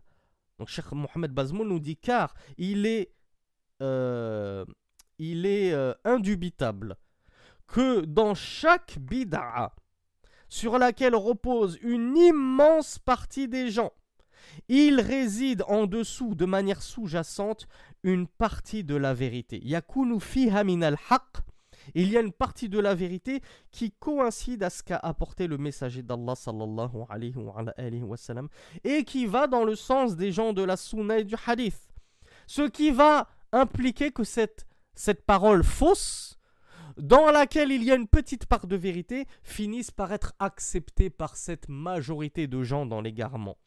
Donc Cheikh Mohamed Bazmoul nous dit euh, est euh, indubitable que dans chaque bid'a sur laquelle repose une immense partie des gens, il réside en dessous, de manière sous-jacente, une partie de la vérité. Yakunu fiha min al-haq. Il y a une partie de la vérité qui coïncide à ce qu'a apporté le messager d'Allah sallallahu alayhi wa, et qui va dans le sens des gens de la sunna et du hadith. Ce qui va impliquer que cette, cette parole fausse, dans laquelle il y a une petite part de vérité, finisse par être acceptée par cette majorité de gens dans l'égarement.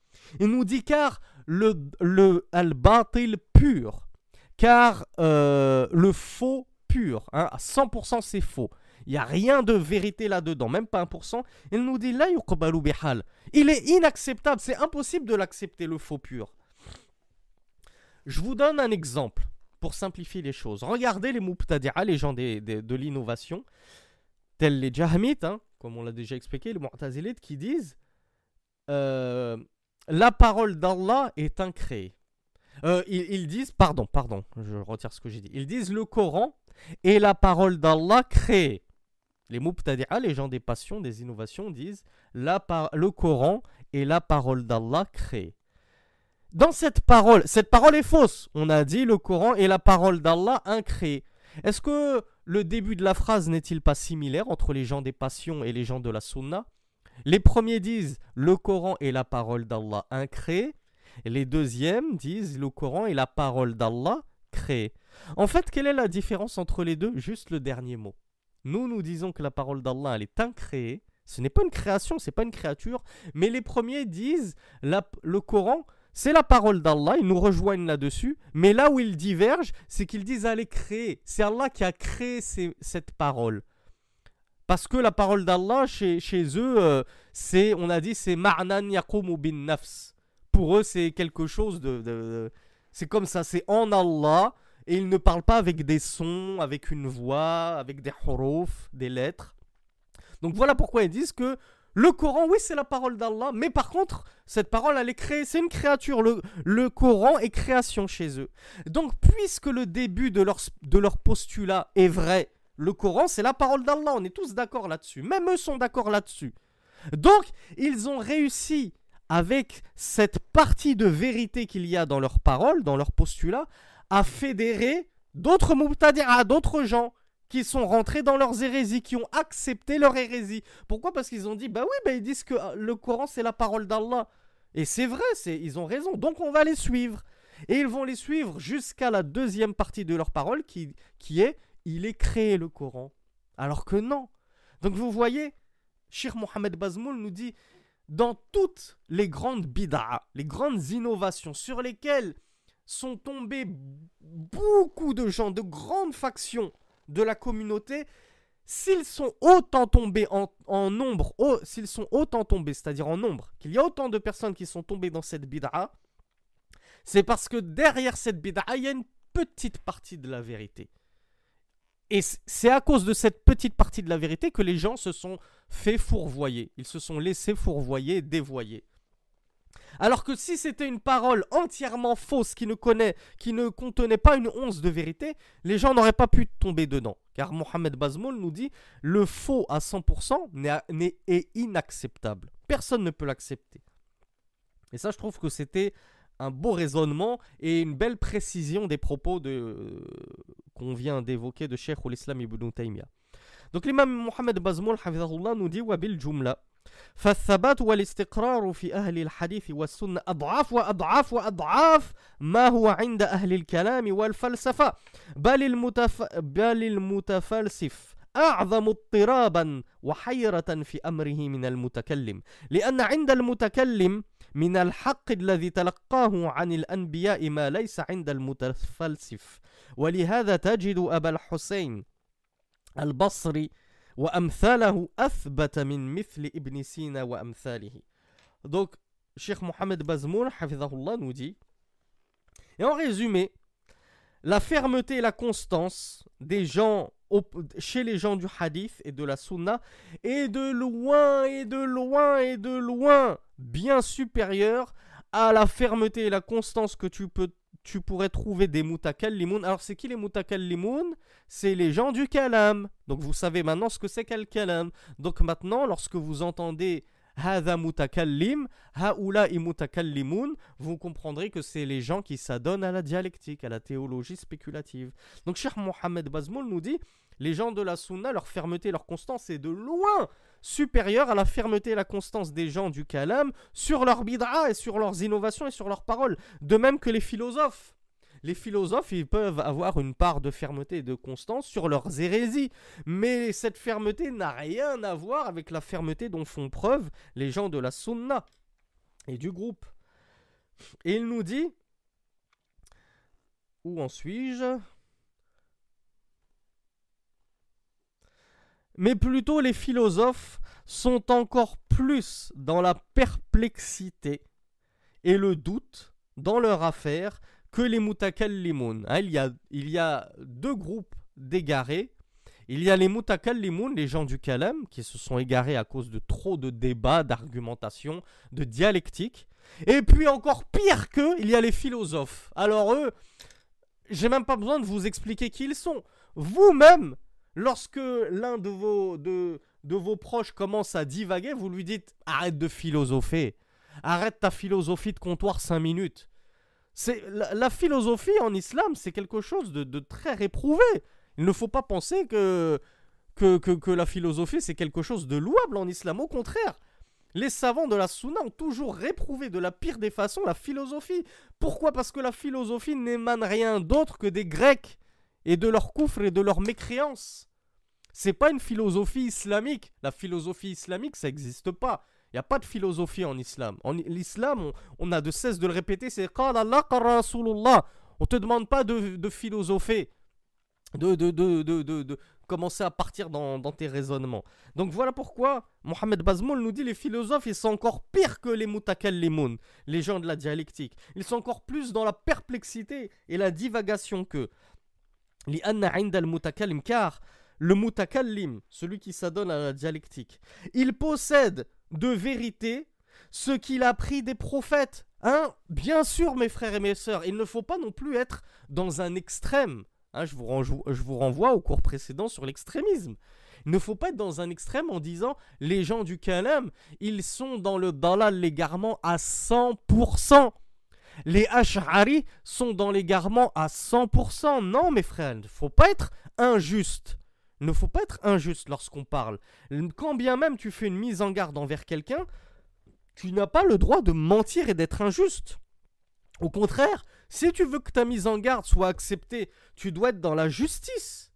Il nous dit car le, le al-batil pur, car euh, le faux pur, hein, à 100% c'est faux. Il n'y a rien de vérité là-dedans, même pas 1%. Il nous dit là. Il est inacceptable, c'est impossible de l'accepter le faux pur. Je vous donne un exemple pour simplifier les choses. Regardez les Mubtadi'a, les gens de l'innovation, tels les Jahmites, hein, comme on l'a déjà expliqué, les Mu'tazilites, qui disent euh, la parole d'Allah est incréée. Euh, ils, disent, pardon, pardon, je retire ce que j'ai dit. Ils disent le Coran est la parole d'Allah créée. Les Mubtadi'a, les gens des passions, des innovations, disent la le Coran est la parole d'Allah créée dans cette parole, cette parole est fausse. On a dit le Coran est la parole d'Allah incréée. Est-ce que le début de la phrase n'est-il pas similaire entre les gens des passions et les gens de la sunna? Les premiers disent le Coran est la parole d'Allah incréée. les deuxièmes disent le Coran est la parole d'Allah créée. En fait, quelle est la différence entre les deux? Juste le dernier mot. Nous, nous disons que la parole d'Allah, elle est incréée. Ce n'est pas une création, c'est pas une créature. Mais les premiers disent le Coran, c'est la parole d'Allah, ils nous rejoignent là-dessus, mais là où ils divergent, c'est qu'ils disent aller créer. C'est Allah qui a créé cette parole. Parce que la parole d'Allah, chez, eux, euh, c'est, on a dit, c'est ma'nan yaqumu bin nafs. Pour eux, c'est quelque chose de, c'est comme ça, c'est en Allah, et ils ne parlent pas avec des sons, avec une voix, avec des huruf, des lettres. Donc voilà pourquoi ils disent que le Coran, oui, c'est la parole d'Allah, mais par contre, cette parole, elle est créée, c'est une créature. Le, Coran est création chez eux. Donc, puisque le début de leur, de leur postulat est vrai, le Coran, c'est la parole d'Allah, on est tous d'accord là-dessus. Même eux sont d'accord là-dessus. Donc, ils ont réussi, avec cette partie de vérité qu'il y a dans leur parole, dans leur postulat, à fédérer d'autres à d'autres gens qui sont rentrés dans leurs hérésies, qui ont accepté leur hérésie. Pourquoi? Parce qu'ils ont dit, bah oui, bah ils disent que euh, le Coran c'est la parole d'Allah. Et c'est vrai, ils ont raison, donc on va les suivre. Et ils vont les suivre jusqu'à la deuxième partie de leur parole qui, qui est, il est créé le Coran. Alors que non. Donc vous voyez, Shir Mohamed Bazmoul nous dit, dans toutes les grandes bid'a, les grandes innovations sur lesquelles sont tombés beaucoup de gens, de grandes factions, de la communauté, s'ils sont autant tombés en, nombre, s'ils sont autant tombés, c'est-à-dire en nombre, qu'il y a autant de personnes qui sont tombées dans cette bid'a, c'est parce que derrière cette bid'a, il y a une petite partie de la vérité. Et c'est à cause de cette petite partie de la vérité que les gens se sont fait fourvoyer. Ils se sont laissés fourvoyer, dévoyer. Alors que si c'était une parole entièrement fausse qui ne, connaît, qui ne contenait pas une once de vérité, les gens n'auraient pas pu tomber dedans. Car Mohamed Bazmoul nous dit le faux à 100% n'est, est inacceptable. Personne ne peut l'accepter. Et ça, je trouve que c'était un beau raisonnement et une belle précision des propos de, qu'on vient d'évoquer de Cheikh al-Islam ibn Taymiyyah. Donc l'imam Mohamed Bazmoul nous dit Wabil Jumla فالثبات والاستقرار في أهل الحديث والسنة أضعاف وأضعاف وأضعاف ما هو عند أهل الكلام والفلسفة. بل, المتف... بل المتفلسف أعظم اضطرابا وحيرة في أمره من المتكلم. لأن عند المتكلم من الحق الذي تلقاه عن الأنبياء ما ليس عند المتفلسف. ولهذا تجد أبا الحسين البصري Donc, Cheikh Mohamed nous dit Et en résumé, la fermeté et la constance des gens chez les gens du hadith et de la sunna est de loin et de loin et de loin bien supérieure à la fermeté et la constance que tu peux tu pourrais trouver des mutakallimoun. Alors c'est qui les mutakallimoun C'est les gens du kalam. Donc vous savez maintenant ce que c'est qu'un kalam. Donc maintenant lorsque vous entendez Hada mutakallim, haoula mutakallimun, vous comprendrez que c'est les gens qui s'adonnent à la dialectique, à la théologie spéculative. Donc Cheikh Mohamed Bazmoul nous dit les gens de la sunna, leur fermeté, leur constance est de loin supérieure à la fermeté et la constance des gens du kalam sur leur bid'a et sur leurs innovations et sur leurs paroles. De même que les philosophes les philosophes, ils peuvent avoir une part de fermeté et de constance sur leurs hérésies. Mais cette fermeté n'a rien à voir avec la fermeté dont font preuve les gens de la sunna et du groupe. Et il nous dit, où en suis-je? Mais plutôt les philosophes sont encore plus dans la perplexité et le doute dans leur affaire que les mutakallimoun. Hein, il, y a, deux groupes d'égarés. Il y a les mutakallimoun, les gens du kalam, qui se sont égarés à cause de trop de débats, d'argumentation, de dialectique. Et puis encore pire qu'eux, il y a les philosophes. Alors eux, j'ai même pas besoin de vous expliquer qui ils sont. Vous-même, lorsque l'un de vos, de, de vos proches commence à divaguer, vous lui dites arrête de philosopher. Arrête ta philosophie de comptoir 5 minutes. C'est la, philosophie en islam, c'est quelque chose de, très réprouvé. Il ne faut pas penser que, que, que, la philosophie, c'est quelque chose de louable en islam. Au contraire, les savants de la Sunna ont toujours réprouvé de la pire des façons la philosophie. Pourquoi? Parce que la philosophie n'émane rien d'autre que des Grecs et de leur coufre et de leur mécréance. C'est pas une philosophie islamique. La philosophie islamique, ça n'existe pas. Il n'y a pas de philosophie en islam. En l'islam, on, a de cesse de le répéter, c'est Allah, Rasulullah. On te demande pas de, de philosopher, de, de, de, commencer à partir dans, dans, tes raisonnements. Donc voilà pourquoi Mohamed Bazmoul nous dit les philosophes, ils sont encore pires que les mutakallimun, les gens de la dialectique. Ils sont encore plus dans la perplexité et la divagation que. Car le mutakallim, celui qui s'adonne à la dialectique, il possède de vérité ce qu'il a pris des prophètes. Hein Bien sûr, mes frères et mes sœurs, il ne faut pas non plus être dans un extrême. Hein, je, vous vous renvoie au cours précédent sur l'extrémisme. Il ne faut pas être dans un extrême en disant les gens du Kalam, ils sont dans le dalal l'égarement à 100%. Les Ash'ari sont dans l'égarement à 100%. Non, mes frères, il ne faut pas être injuste. Il ne faut pas être injuste lorsqu'on parle. Quand bien même tu fais une mise en garde envers quelqu'un, tu n'as pas le droit de mentir et d'être injuste. Au contraire, si tu veux que ta mise en garde soit acceptée, tu dois être dans la justice.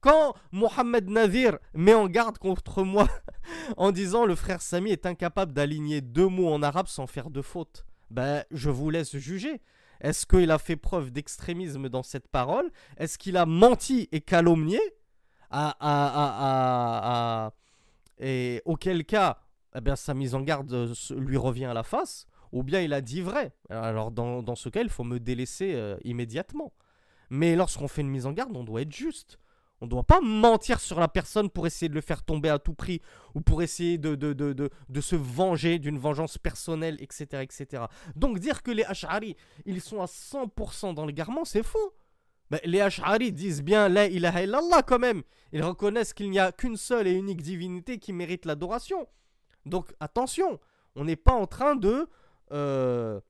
Quand Mohamed Nadir met en garde contre moi en disant le frère Sami est incapable d'aligner deux mots en arabe sans faire de faute, ben je vous laisse juger. Est-ce qu'il a fait preuve d'extrémisme dans cette parole? Est-ce qu'il a menti et calomnié? Et auquel cas, eh sa mise en garde euh, lui revient à la face Ou bien il a dit vrai Alors dans, ce cas, il faut me délaisser euh, immédiatement. Mais lorsqu'on fait une mise en garde, on doit être juste. On ne doit pas mentir sur la personne pour essayer de le faire tomber à tout prix ou pour essayer de, se venger d'une vengeance personnelle, etc., etc. Donc dire que les Ash'ari, ils sont à 100% dans le garment, c'est faux. Mais les Ash'ari disent bien La ilaha illallah quand même. Ils reconnaissent qu'il n'y a qu'une seule et unique divinité qui mérite l'adoration. Donc attention, on n'est pas en train de, euh,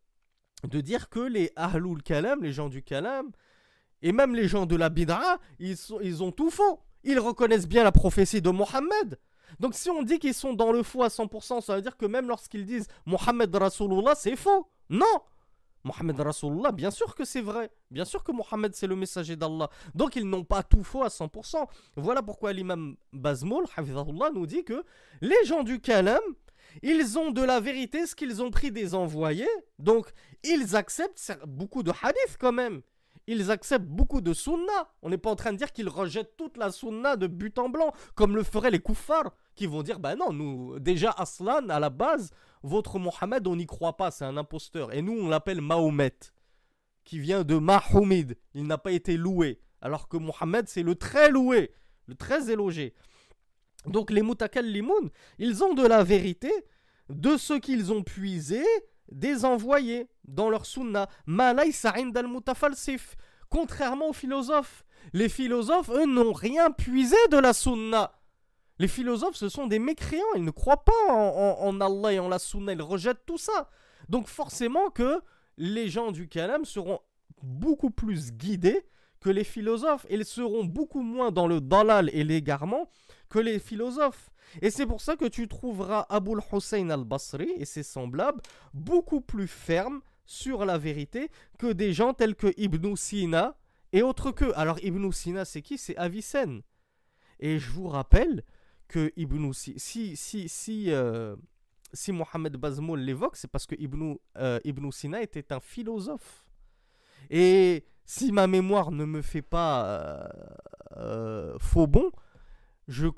de dire que les Ahlul Kalam, les gens du Kalam, et même les gens de la ils, ils ont tout faux. Ils reconnaissent bien la prophétie de Mohammed. Donc si on dit qu'ils sont dans le faux à 100%, ça veut dire que même lorsqu'ils disent Mohammed Rasulullah, c'est faux. Non Mohammed Rasulullah, bien sûr que c'est vrai. Bien sûr que Mohammed c'est le messager d'Allah. Donc ils n'ont pas tout faux à 100%. Voilà pourquoi l'imam Bazmoul, nous dit que les gens du Kalam, ils ont de la vérité ce qu'ils ont pris des envoyés. Donc ils acceptent beaucoup de hadiths quand même ils acceptent beaucoup de sunna. On n'est pas en train de dire qu'ils rejettent toute la sunna de but en blanc, comme le feraient les koufars, qui vont dire, ben non, nous, déjà Aslan, à la base, votre Mohammed, on n'y croit pas, c'est un imposteur. Et nous, on l'appelle Mahomet, qui vient de Mahoumid. Il n'a pas été loué. Alors que Mohammed, c'est le très loué, le très élogé. Donc les mutakallimun, ils ont de la vérité de ce qu'ils ont puisé des envoyés dans leur sunna. Contrairement aux philosophes. Les philosophes, eux, n'ont rien puisé de la sunna. Les philosophes, ce sont des mécréants. Ils ne croient pas en, Allah et en la sunna. Ils rejettent tout ça. Donc forcément que les gens du kalam seront beaucoup plus guidés que les philosophes. Ils seront beaucoup moins dans le dalal et l'égarement que les philosophes. Et c'est pour ça que tu trouveras Abul Hussein al-Basri et ses semblables beaucoup plus fermes sur la vérité que des gens tels que Ibn Sina et autres que. Alors Ibn Sina, c'est qui? C'est Avicenne. Et je vous rappelle que Ibn Sina, si, si, si, euh, si Mohamed Bazmoul l'évoque, c'est parce que Ibn, euh, Ibn Sina était un philosophe. Et si ma mémoire ne me fait pas euh, faux bon,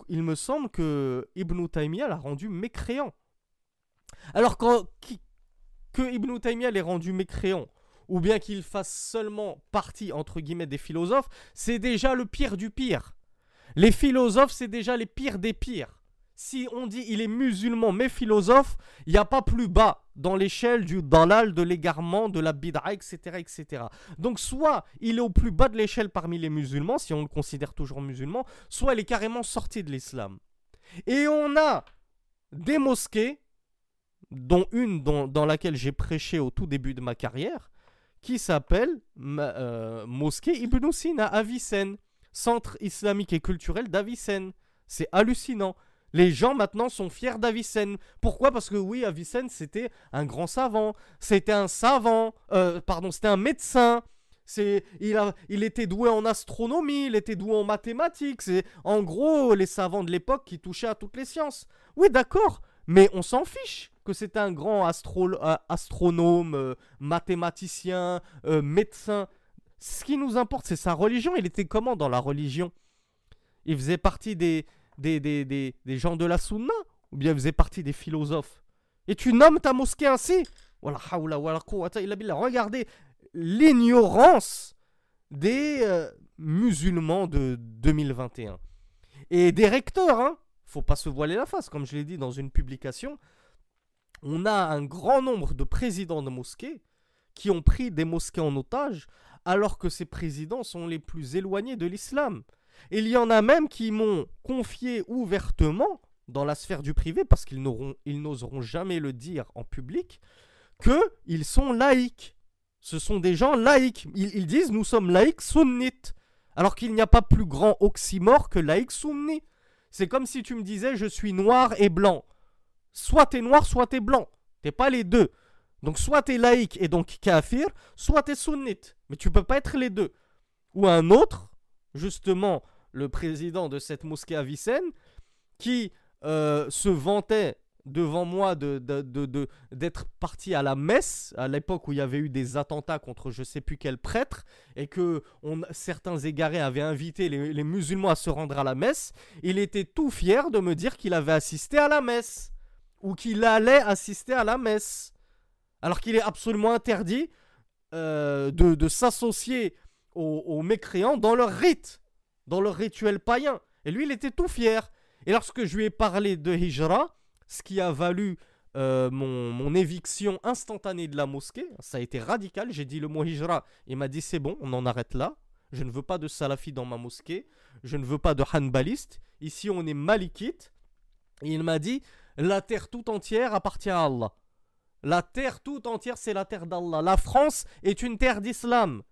il me semble que Ibn Taymiyyah l'a rendu mécréant. Alors que Ibn Taymiyyah l'ait rendu mécréant, ou bien qu'il fasse seulement partie, entre guillemets, des philosophes, c'est déjà le pire du pire. Les philosophes, c'est déjà les pires des pires si on dit il est musulman mais philosophe, il n'y a pas plus bas dans l'échelle du dalal, de l'égarement, de la bid'a, etc., etc. Donc soit il est au plus bas de l'échelle parmi les musulmans, si on le considère toujours musulman, soit il est carrément sorti de l'islam. Et on a des mosquées, dont une dans, laquelle j'ai prêché au tout début de ma carrière, qui s'appelle euh, Mosquée Ibn Sina à Avicenne, centre islamique et culturel d'Avicenne. C'est hallucinant. Les gens maintenant sont fiers d'Avicenne. Pourquoi? Parce que oui, Avicenne, c'était un grand savant. C'était un savant. Euh, pardon, c'était un médecin. C'est, il, a, il était doué en astronomie, il était doué en mathématiques. C'est en gros les savants de l'époque qui touchaient à toutes les sciences. Oui, d'accord, mais on s'en fiche que c'était un grand euh, astronome, euh, mathématicien, médecin. Ce qui nous importe, c'est sa religion. Il était comment dans la religion? Il faisait partie des, des, des, des, des gens de la sunna ou bien faisait partie des philosophes Et tu nommes ta mosquée ainsi? Regardez l'ignorance des euh, musulmans de 2021. Et des recteurs, hein faut pas se voiler la face, comme je l'ai dit dans une publication. On a un grand nombre de présidents de mosquées qui ont pris des mosquées en otage, alors que ces présidents sont les plus éloignés de l'islam. Il y en a même qui m'ont confié ouvertement, dans la sphère du privé, parce qu'ils n'oseront jamais le dire en public, qu'ils sont laïcs. Ce sont des gens laïcs. Ils, disent nous sommes laïcs sunnites. Alors qu'il n'y a pas plus grand oxymore que laïc sunni. C'est comme si tu me disais je suis noir et blanc. Soit t'es noir, soit t'es blanc. T'es pas les deux. Donc soit t'es laïque et donc kafir, soit t'es sunnite. Mais tu peux pas être les deux. Ou un autre, justement le président de cette mosquée à Vicenne, qui euh, se vantait devant moi d'être de, parti à la messe à l'époque où il y avait eu des attentats contre je sais plus quel prêtre et que certains égarés avaient invité les, les, musulmans à se rendre à la messe, il était tout fier de me dire qu'il avait assisté à la messe ou qu'il allait assister à la messe. Alors qu'il est absolument interdit euh, de, s'associer aux, mécréants dans leur rite, dans leur rituel païen. Et lui, il était tout fier. Et lorsque je lui ai parlé de Hijra, ce qui a valu euh, mon, éviction instantanée de la mosquée, ça a été radical. J'ai dit le mot Hijra. Il m'a dit c'est bon, on en arrête là. Je ne veux pas de salafi dans ma mosquée. Je ne veux pas de hanbaliste. Ici, on est malikite. Et il m'a dit la terre tout entière appartient à Allah. La terre tout entière, c'est la terre d'Allah. La France est une terre d'islam.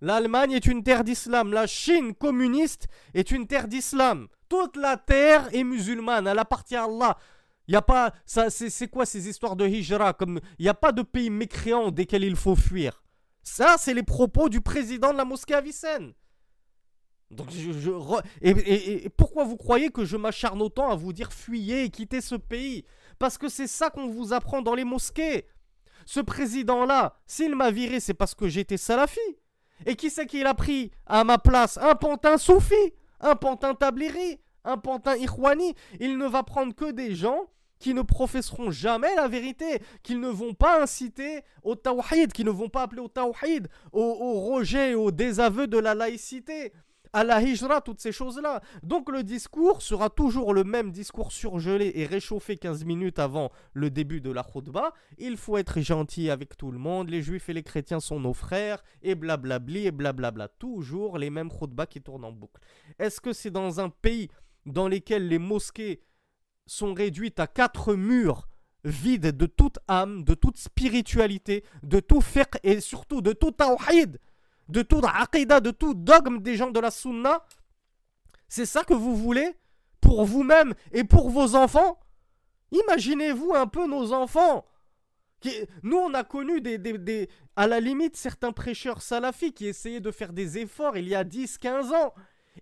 L'Allemagne est une terre d'islam. La Chine communiste est une terre d'islam. Toute la terre est musulmane, elle appartient à Allah. Il a pas ça c'est quoi ces histoires de hijra comme il n'y a pas de pays mécréant desquels il faut fuir. Ça c'est les propos du président de la mosquée Avicenne. Donc je, et, pourquoi vous croyez que je m'acharne autant à vous dire fuyez et quittez ce pays? Parce que c'est ça qu'on vous apprend dans les mosquées. Ce président-là, s'il m'a viré, c'est parce que j'étais salafi. Et qui c'est qu'il a pris à ma place? Un pantin soufi, un pantin tabliri, un pantin ikhwani. Il ne va prendre que des gens qui ne professeront jamais la vérité, qui ne vont pas inciter au tawhid, qui ne vont pas appeler au tawhid, au rejet, au désaveu de la laïcité à la hijra, toutes ces choses-là. Donc le discours sera toujours le même discours surgelé et réchauffé 15 minutes avant le début de la khutbah. Il faut être gentil avec tout le monde, les juifs et les chrétiens sont nos frères, et blablabli, et blablabla. Toujours les mêmes khutbahs qui tournent en boucle. Est-ce que c'est dans un pays dans lequel les mosquées sont réduites à quatre murs vides de toute âme, de toute spiritualité, de tout fiqh et surtout de tout tawhid? De tout aqidah, de tout dogme des gens de la sunna C'est ça que vous voulez Pour vous-même et pour vos enfants? Imaginez-vous un peu nos enfants nous, on a connu des, à la limite certains prêcheurs salafis qui essayaient de faire des efforts il y a 10-15 ans.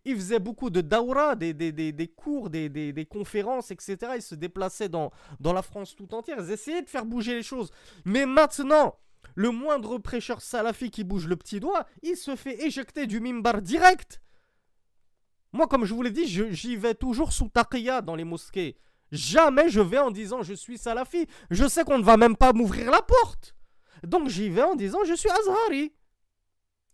Ils faisaient beaucoup de daura, des, des cours, des, conférences, etc. Ils se déplaçaient dans, dans la France tout entière. Ils essayaient de faire bouger les choses. Mais maintenant, le moindre prêcheur salafi qui bouge le petit doigt, il se fait éjecter du mimbar direct. Moi, comme je vous l'ai dit, j'y vais toujours sous taqiyya dans les mosquées. Jamais je vais en disant je suis salafi. Je sais qu'on ne va même pas m'ouvrir la porte. Donc j'y vais en disant je suis azhari.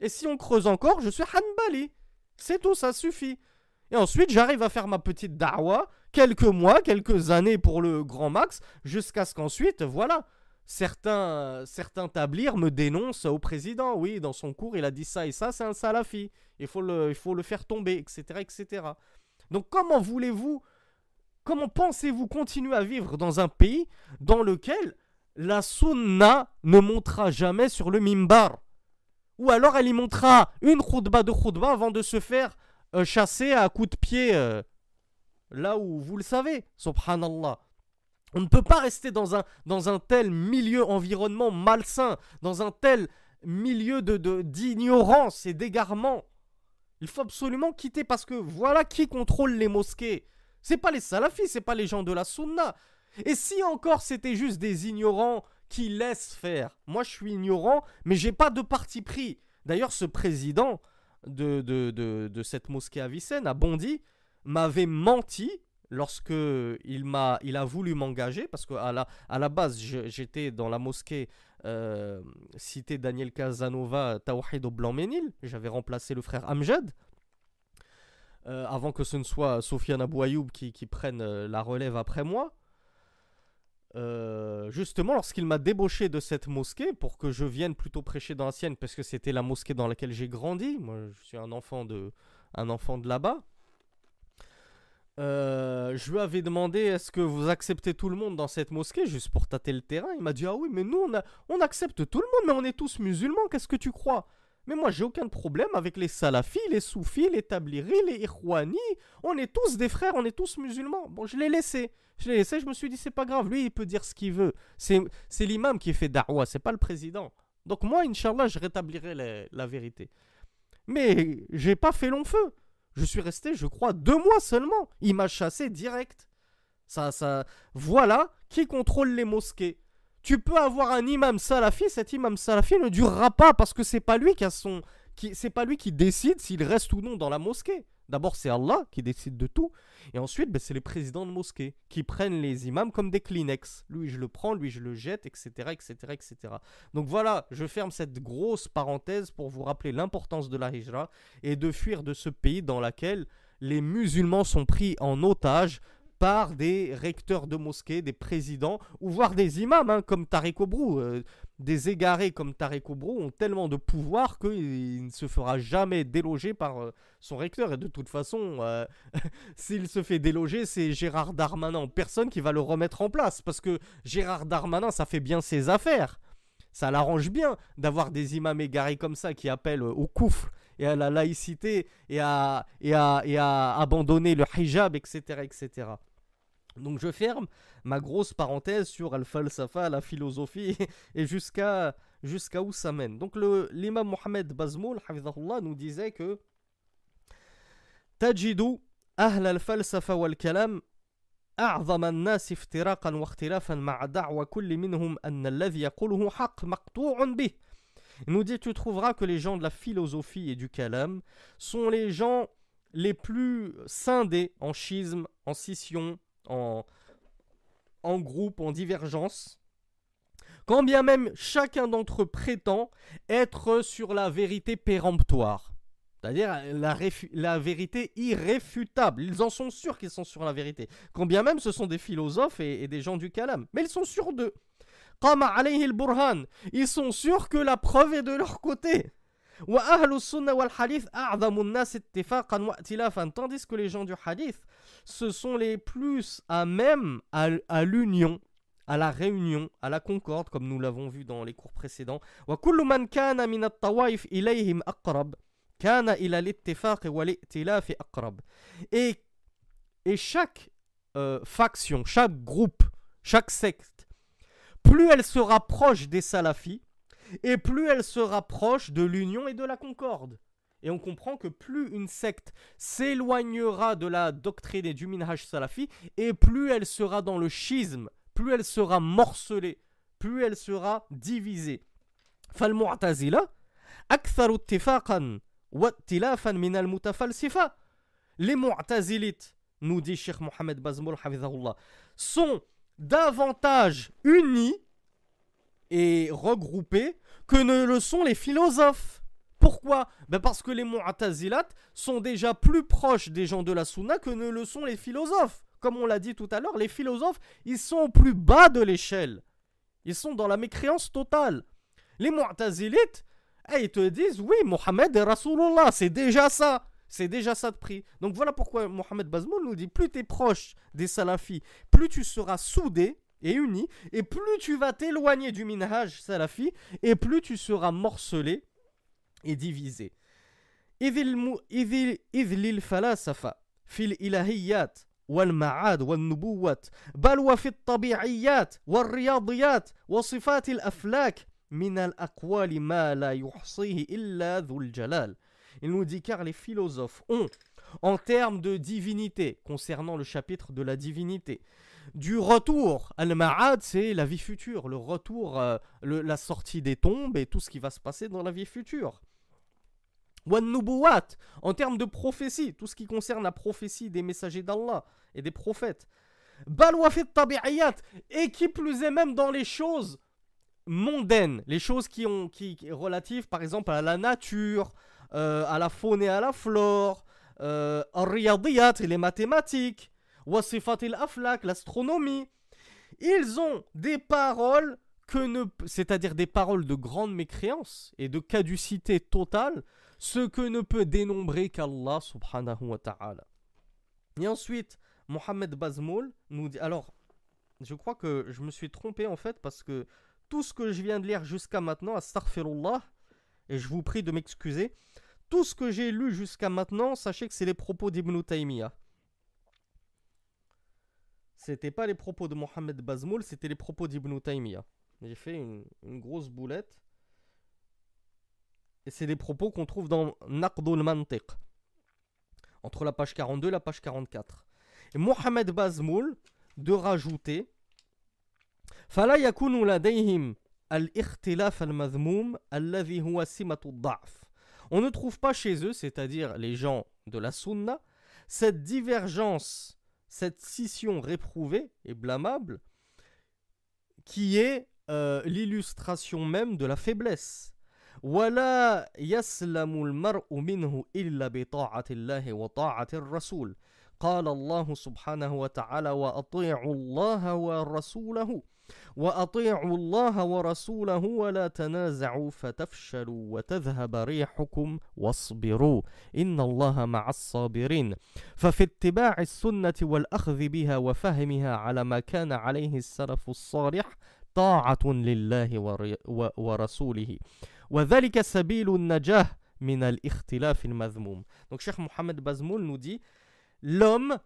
Et si on creuse encore, je suis hanbali. C'est tout, ça suffit. Et ensuite, j'arrive à faire ma petite da'wa, quelques mois, quelques années pour le grand max, jusqu'à ce qu'ensuite, voilà, certains, certains tablirs me dénoncent au président. Oui, dans son cours, il a dit ça et ça, c'est un salafi. Il faut le, il faut le faire tomber, etc., etc. Donc comment voulez-vous, comment pensez-vous continuer à vivre dans un pays dans lequel la sunna ne montera jamais sur le mimbar Ou alors elle y montera une khutbah de khutbah avant de se faire euh, chasser à coups de pied euh, là où vous le savez, subhanallah. On ne peut pas rester dans un, tel milieu, environnement malsain, dans un tel milieu de d'ignorance et d'égarement. Il faut absolument quitter parce que voilà qui contrôle les mosquées. C'est pas les salafis, c'est pas les gens de la sunna. Et si encore c'était juste des ignorants qui laissent faire. Moi je suis ignorant, mais j'ai pas de parti pris. D'ailleurs, ce président de, de, de, de cette mosquée à Vicenne, à Bondy, m'avait menti lorsque il m'a il a voulu m'engager parce que à la, à la base j'étais dans la mosquée euh, cité Daniel Casanova Tawhid au Blanc-Ménil. J'avais remplacé le frère Amjad. Euh, avant que ce ne soit Sofiane Abou qui, prenne euh, la relève après moi. Justement, lorsqu'il m'a débauché de cette mosquée pour que je vienne plutôt prêcher dans la sienne, parce que c'était la mosquée dans laquelle j'ai grandi, moi je suis un enfant de, un enfant de là-bas, euh, je lui avais demandé est-ce que vous acceptez tout le monde dans cette mosquée juste pour tâter le terrain? Il m'a dit ah oui mais nous on, accepte tout le monde mais on est tous musulmans qu'est-ce que tu crois? Mais moi j'ai aucun problème avec les salafis, les soufis, les tabliris, les irwani. On est tous des frères, on est tous musulmans. Bon je l'ai laissé. Je l'ai laissé, je me suis dit c'est pas grave, lui il peut dire ce qu'il veut. C'est l'imam qui fait da'wah, c'est pas le président. Donc moi Inch'Allah je rétablirai la vérité. Mais j'ai pas fait long feu. Je suis resté, je crois, deux mois seulement. Il m'a chassé direct. Ça, ça. Voilà qui contrôle les mosquées. Tu peux avoir un imam salafi, cet imam salafi ne durera pas parce que c'est pas lui qui a son, qui, c'est pas lui qui décide s'il reste ou non dans la mosquée. D'abord, c'est Allah qui décide de tout. Et ensuite, ben, c'est les présidents de mosquée qui prennent les imams comme des Kleenex. Lui, je le prends, lui, je le jette, etc., etc., etc. Donc voilà, je ferme cette grosse parenthèse pour vous rappeler l'importance de la hijra et de fuir de ce pays dans lequel les musulmans sont pris en otage par des recteurs de mosquées, des présidents, ou voire des imams, hein, comme Tarek Obrou. Euh, des égarés comme Tarek Obrou ont tellement de pouvoir qu'il ne se fera jamais déloger par euh, son recteur. Et de toute façon, euh, s'il se fait déloger, c'est Gérard Darmanin, personne qui va le remettre en place. Parce que Gérard Darmanin, ça fait bien ses affaires. Ça l'arrange bien d'avoir des imams égarés comme ça qui appellent au coufre et à la laïcité et à, et à, et à abandonner le hijab, etc., etc. Donc je ferme ma grosse parenthèse sur Al-Falsafa, la philosophie, et jusqu'à jusqu'à où ça mène. Donc l'imam Mohamed Bazmoul, nous disait que Tajidu أهل الفلسفة والكلام أعظم الناس افتراقا واختلافا مع دعوى كل منهم أن الذي يقوله حق مقطوع به Il nous dit tu trouveras que les gens de la philosophie et du kalam sont les gens les plus scindés en schisme, en scission, en, en groupe, en divergence. Quand bien même chacun d'entre eux prétend être sur la vérité péremptoire. C'est-à-dire la, vérité irréfutable. Ils en sont sûrs qu'ils sont sur la vérité. Quand bien même ce sont des philosophes et, et des gens du kalam. Mais ils sont sûrs d'eux. Ils sont sûrs que la preuve est de leur côté. Tandis que les gens du hadith, ce sont les plus à même à, l'union, à la réunion, à la concorde, comme nous l'avons vu dans les cours précédents. Et, et chaque euh, faction, chaque groupe, chaque secte, plus elle se rapproche des salafis, et plus elle se rapproche de l'union et de la concorde. Et on comprend que plus une secte s'éloignera de la doctrine et du minhaj salafi, et plus elle sera dans le schisme, plus elle sera morcelée, plus elle sera divisée. فالمعتزلة أكثر اتفاقا واتلافا من المتفلسفة. Les mu'tazilites, nous dit Cheikh Mohamed Bazmoul, sont davantage unis et regroupés que ne le sont les philosophes. Pourquoi? Ben Parce que les Mu'tazilat sont déjà plus proches des gens de la Sunna que ne le sont les philosophes. Comme on l'a dit tout à l'heure, les philosophes, ils sont au plus bas de l'échelle. Ils sont dans la mécréance totale. Les Mu'tazilites, eh, ils te disent oui, Mohammed est Rasulullah, c'est déjà ça. C'est déjà ça de prix. Donc voilà pourquoi Mohamed Bazmoul nous dit plus tu es proche des salafis, plus tu seras soudé et uni, et plus tu vas t'éloigner du minhaj salafi, et plus tu seras morcelé et divisé. Idhil falasafa fil ilahiyat wal ma'ad wal nubuwat bal wa fit tabi'iyat wal riyadiyat wa sifat al aflak min al. Il nous dit car les philosophes ont en termes de divinité, concernant le chapitre de la divinité. Du retour, Al-Ma'ad, c'est la vie future, le retour, euh, le, la sortie des tombes et tout ce qui va se passer dans la vie future. En termes de prophétie, tout ce qui concerne la prophétie des messagers d'Allah et des prophètes. Balwafit tabi'iyat, et qui plus est même dans les choses mondaines, les choses qui ont qui, relatives par exemple à la nature, euh, à la faune et à la flore, euh, et les mathématiques, Wasifatil Aflak, l'astronomie. Ils ont des paroles que ne, c'est-à-dire des paroles de grande mécréance et de caducité totale, ce que ne peut dénombrer qu'Allah subhanahu wa ta'ala. Et ensuite, Mohamed Bazmoul nous dit, alors, je crois que je me suis trompé en fait parce que tout ce que je viens de lire jusqu'à maintenant, astaghfirullah, et je vous prie de m'excuser, tout ce que j'ai lu jusqu'à maintenant, sachez que c'est les propos d'Ibn Taymiyyah c'était pas les propos de Mohamed Bazmoul, c'était les propos d'Ibn Taymiyyah. J'ai fait une, grosse boulette. Et c'est des propos qu'on trouve dans Naqdul Mantiq. Entre la page 42 et la page 44. Et Mohamed Bazmoul de rajouter فلا يكون لديهم الاختلاف المذموم الذي هو سمة الضعف. On ne trouve pas chez eux, c'est-à-dire les gens de la sunna, cette divergence cette scission réprouvée et blâmable qui est euh, l'illustration même de la faiblesse. ولا يسلم المرء منه إلا بطاعة الله وطاعة الرسول. قال الله سبحانه وتعالى وأطيعوا الله ورسوله وأطيعوا الله ورسوله ولا تنازعوا فتفشلوا وتذهب ريحكم واصبروا. إن الله مع الصابرين. ففي اتباع السنة والأخذ بها وفهمها على ما كان عليه السلف الصالح طاعة لله ورسوله. Donc, Cheikh Mohamed Bazmoul nous dit L'homme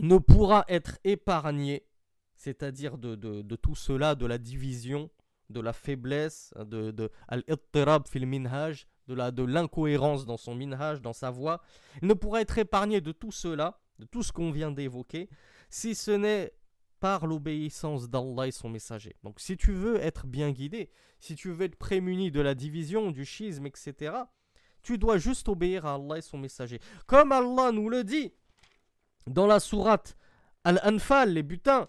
ne pourra être épargné, c'est-à-dire de, de, de, tout cela, de la division, de la faiblesse, de, de de, la, de l'incohérence dans son minhaj, dans sa voix. Il ne pourra être épargné de tout cela, de tout ce qu'on vient d'évoquer, si ce n'est par l'obéissance d'Allah et son messager. Donc si tu veux être bien guidé, si tu veux être prémuni de la division, du schisme, etc., tu dois juste obéir à Allah et son messager. Comme Allah nous le dit dans la sourate Al-Anfal, les butins,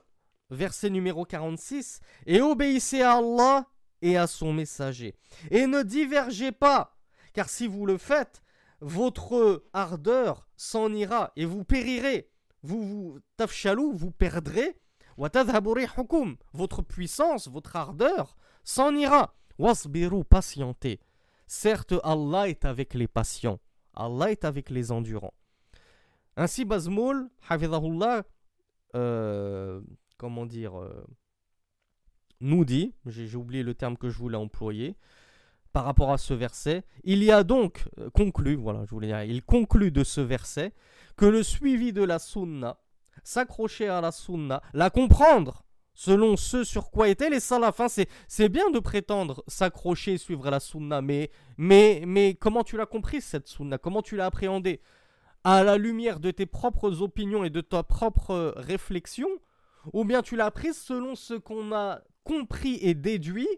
verset numéro 46, et obéissez à Allah et à son messager. Et ne divergez pas, car si vous le faites, votre ardeur s'en ira et vous périrez. Vous vous tafchalou, vous perdrez votre puissance, votre ardeur s'en ira. Patientez. Certes, Allah est avec les patients. Allah est avec les endurants. Ainsi, Bazmoul, euh, comment dire, euh, nous dit, j'ai oublié le terme que je voulais employer, par rapport à ce verset, il y a donc euh, conclu, voilà, je il conclut de ce verset que le suivi de la sunna s'accrocher à la sunna, la comprendre selon ce sur quoi étaient les salafs. c'est bien de prétendre s'accrocher, suivre la sunna, mais, mais, mais comment tu l'as compris cette sunna? Comment tu l'as appréhendée? À la lumière de tes propres opinions et de ta propre réflexion? Ou bien tu l'as apprise selon ce qu'on a compris et déduit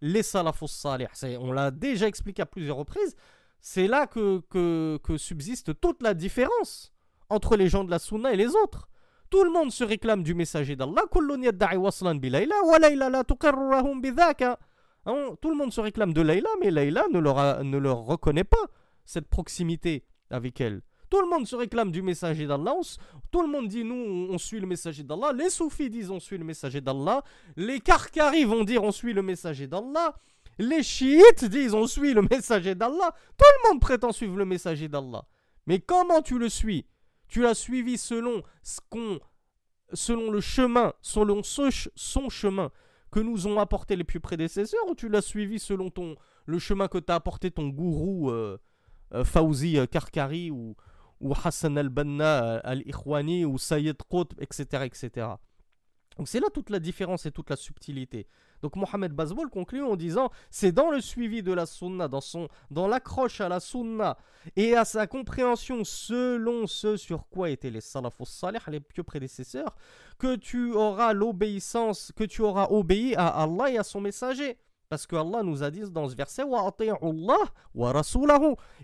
les salafos salih? On l'a déjà expliqué à plusieurs reprises. C'est là que, que, que subsiste toute la différence entre les gens de la sunna et les autres. Tout le monde se réclame du messager d'Allah. Hein, tout le monde se réclame de Layla, mais Layla ne leur, ne leur reconnaît pas cette proximité avec elle. Tout le monde se réclame du messager d'Allah. Tout le monde dit nous, on suit le messager d'Allah. Les soufis disent on suit le messager d'Allah. Les karkaris vont dire on suit le messager d'Allah. Les chiites disent on suit le messager d'Allah. Tout le monde prétend suivre le messager d'Allah. Mais comment tu le suis? Tu l'as suivi selon ce qu'on, selon le chemin, selon son chemin que nous ont apporté les plus prédécesseurs, ou tu l'as suivi selon ton, le chemin que t'a apporté ton gourou euh, euh Fawzi euh, Karkari ou, Hassan al-Banna euh, al-Ikhwani ou Sayyid Qutb, etc., etc. Donc c'est là toute la différence et toute la subtilité. Donc Mohamed Bazmoul conclut en disant c'est dans le suivi de la sunna, dans, son, dans l'accroche à la sunna et à sa compréhension selon ce sur quoi étaient les salafus salih, les pieux prédécesseurs, que tu auras l'obéissance, que tu auras obéi à Allah et à son messager. Parce que Allah nous a dit dans ce verset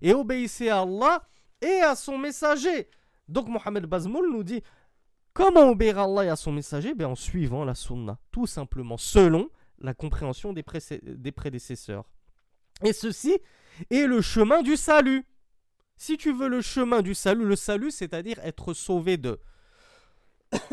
et obéissez à Allah et à son messager. Donc Mohamed Bazmoul nous dit Comment obéir à Allah et à son messager? Ben, En suivant la sunna, tout simplement, selon la compréhension des, prédécesseurs. Et ceci est le chemin du salut. Si tu veux le chemin du salut, le salut, c'est-à-dire être sauvé de...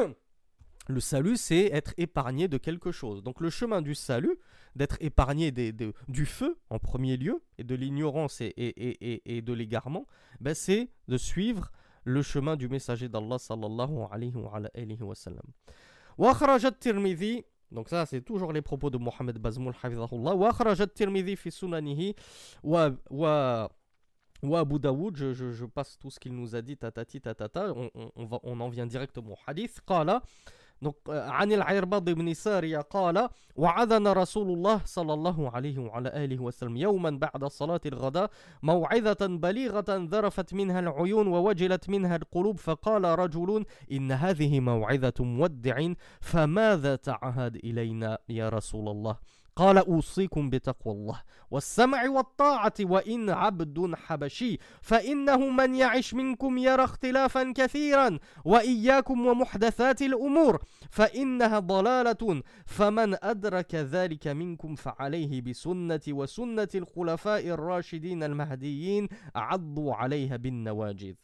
le salut, c'est être épargné de quelque chose. Donc le chemin du salut, d'être épargné du feu en premier lieu, et de l'ignorance et, et, et, de l'égarement, ben c'est de suivre le chemin du messager d'Allah sallallahu alayhi wa sallam. وأخرج الترمذي donc ça c'est toujours les propos de Mohamed Bazmoul hafizahullah وأخرج الترمذي في سننه و و وأبو داود je, je, je passe tout ce qu'il nous a dit tatati tatata on, on, on, va, on en vient directement au hadith قال عن العرباض بن سارية قال وعدنا رسول الله صلى الله عليه وعلى آله وسلم يوما بعد صلاة الغداء موعظة بليغة ذرفت منها العيون ووجلت منها القلوب فقال رجل إن هذه موعظة مودع فماذا تعهد إلينا يا رسول الله؟ قال أوصيكم بتقوى الله والسمع والطاعة وإن عبد حبشي فإنه من يعش منكم يرى اختلافا كثيرا وإياكم ومحدثات الأمور فإنها ضلالة فمن أدرك ذلك منكم فعليه بسنة وسنة الخلفاء الراشدين المهديين عضوا عليها بالنواجذ.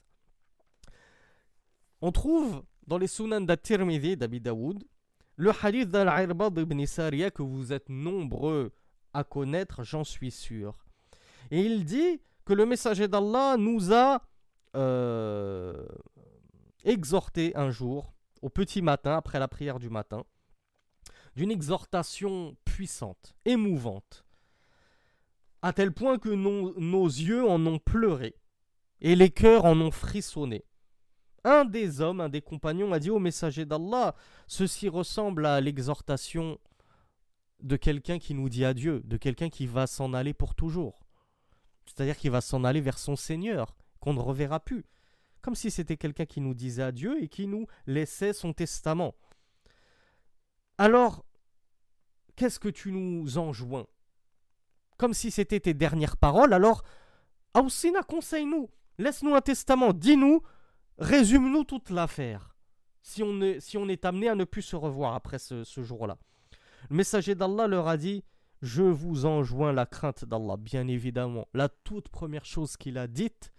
On trouve dans les sunan d'At-Tirmidhi d'Abi Daoud Le hadith d'Al-Irbad ibn Sariya que vous êtes nombreux à connaître, j'en suis sûr. Et il dit que le messager d'Allah nous a euh, exhorté un jour, au petit matin, après la prière du matin, d'une exhortation puissante, émouvante. à tel point que nos, nos yeux en ont pleuré et les cœurs en ont frissonné. Un des hommes, un des compagnons a dit au messager d'Allah, ceci ressemble à l'exhortation de quelqu'un qui nous dit adieu, de quelqu'un qui va s'en aller pour toujours. C'est-à-dire qu'il va s'en aller vers son Seigneur, qu'on ne reverra plus. Comme si c'était quelqu'un qui nous disait adieu et qui nous laissait son testament. Alors, qu'est-ce que tu nous enjoins? Comme si c'était tes dernières paroles, alors, Aoussina, conseille-nous, laisse-nous un testament, dis-nous Résume-nous toute l'affaire, si on, est, si on est amené à ne plus se revoir après ce, jour-là. Le messager d'Allah leur a dit Je vous enjoins la crainte d'Allah, bien évidemment. La toute première chose qu'il a dite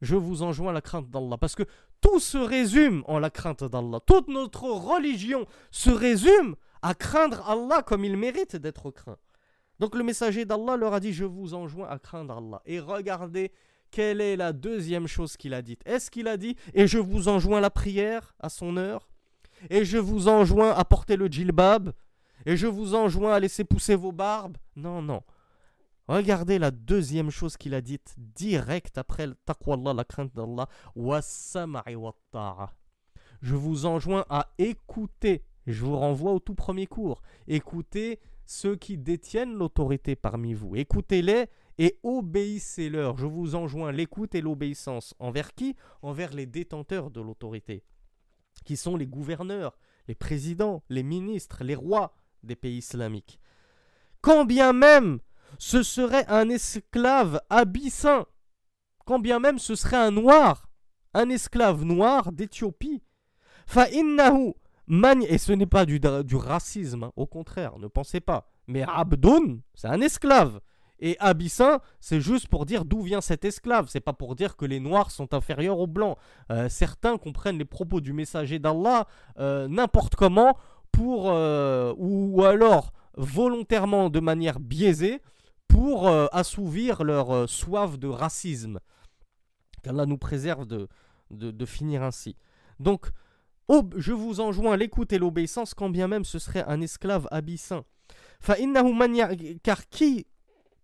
je vous enjoins la crainte d'Allah. Parce que tout se résume en la crainte d'Allah. Toute notre religion se résume à craindre Allah comme il mérite d'être craint. Donc le messager d'Allah leur a dit Je vous enjoins à craindre Allah. Et regardez quelle est la deuxième chose qu'il a dite? Est-ce qu'il a dit Et je vous enjoins la prière à son heure? Et je vous enjoins à porter le djilbab? Et je vous enjoins à laisser pousser vos barbes Non, non. Regardez la deuxième chose qu'il a dite direct après le taqwa la crainte d'Allah. Je vous enjoins à écouter. Je vous renvoie au tout premier cours. Écoutez ceux qui détiennent l'autorité parmi vous. Écoutez-les et obéissez-leur. Je vous enjoins l'écoute et l'obéissance. Envers qui? Envers les détenteurs de l'autorité, qui sont les gouverneurs, les présidents, les ministres, les rois des pays islamiques. Quand bien même ce serait un esclave abyssin, quand bien même ce serait un noir, un esclave noir d'Éthiopie, fa'innahu et ce n'est pas du, du racisme, hein, au contraire, ne pensez pas. Mais Abdoun, c'est un esclave. Et abyssin, c'est juste pour dire d'où vient cet esclave. C'est pas pour dire que les noirs sont inférieurs aux blancs. Euh, certains comprennent les propos du messager d'Allah euh, n'importe comment pour euh, ou, alors volontairement de manière biaisée pour assouvir leur soif de racisme. Qu'Allah nous préserve de, de, finir ainsi. Donc, je vous enjoins l'écoute et l'obéissance, quand bien même ce serait un esclave abyssin. Car qui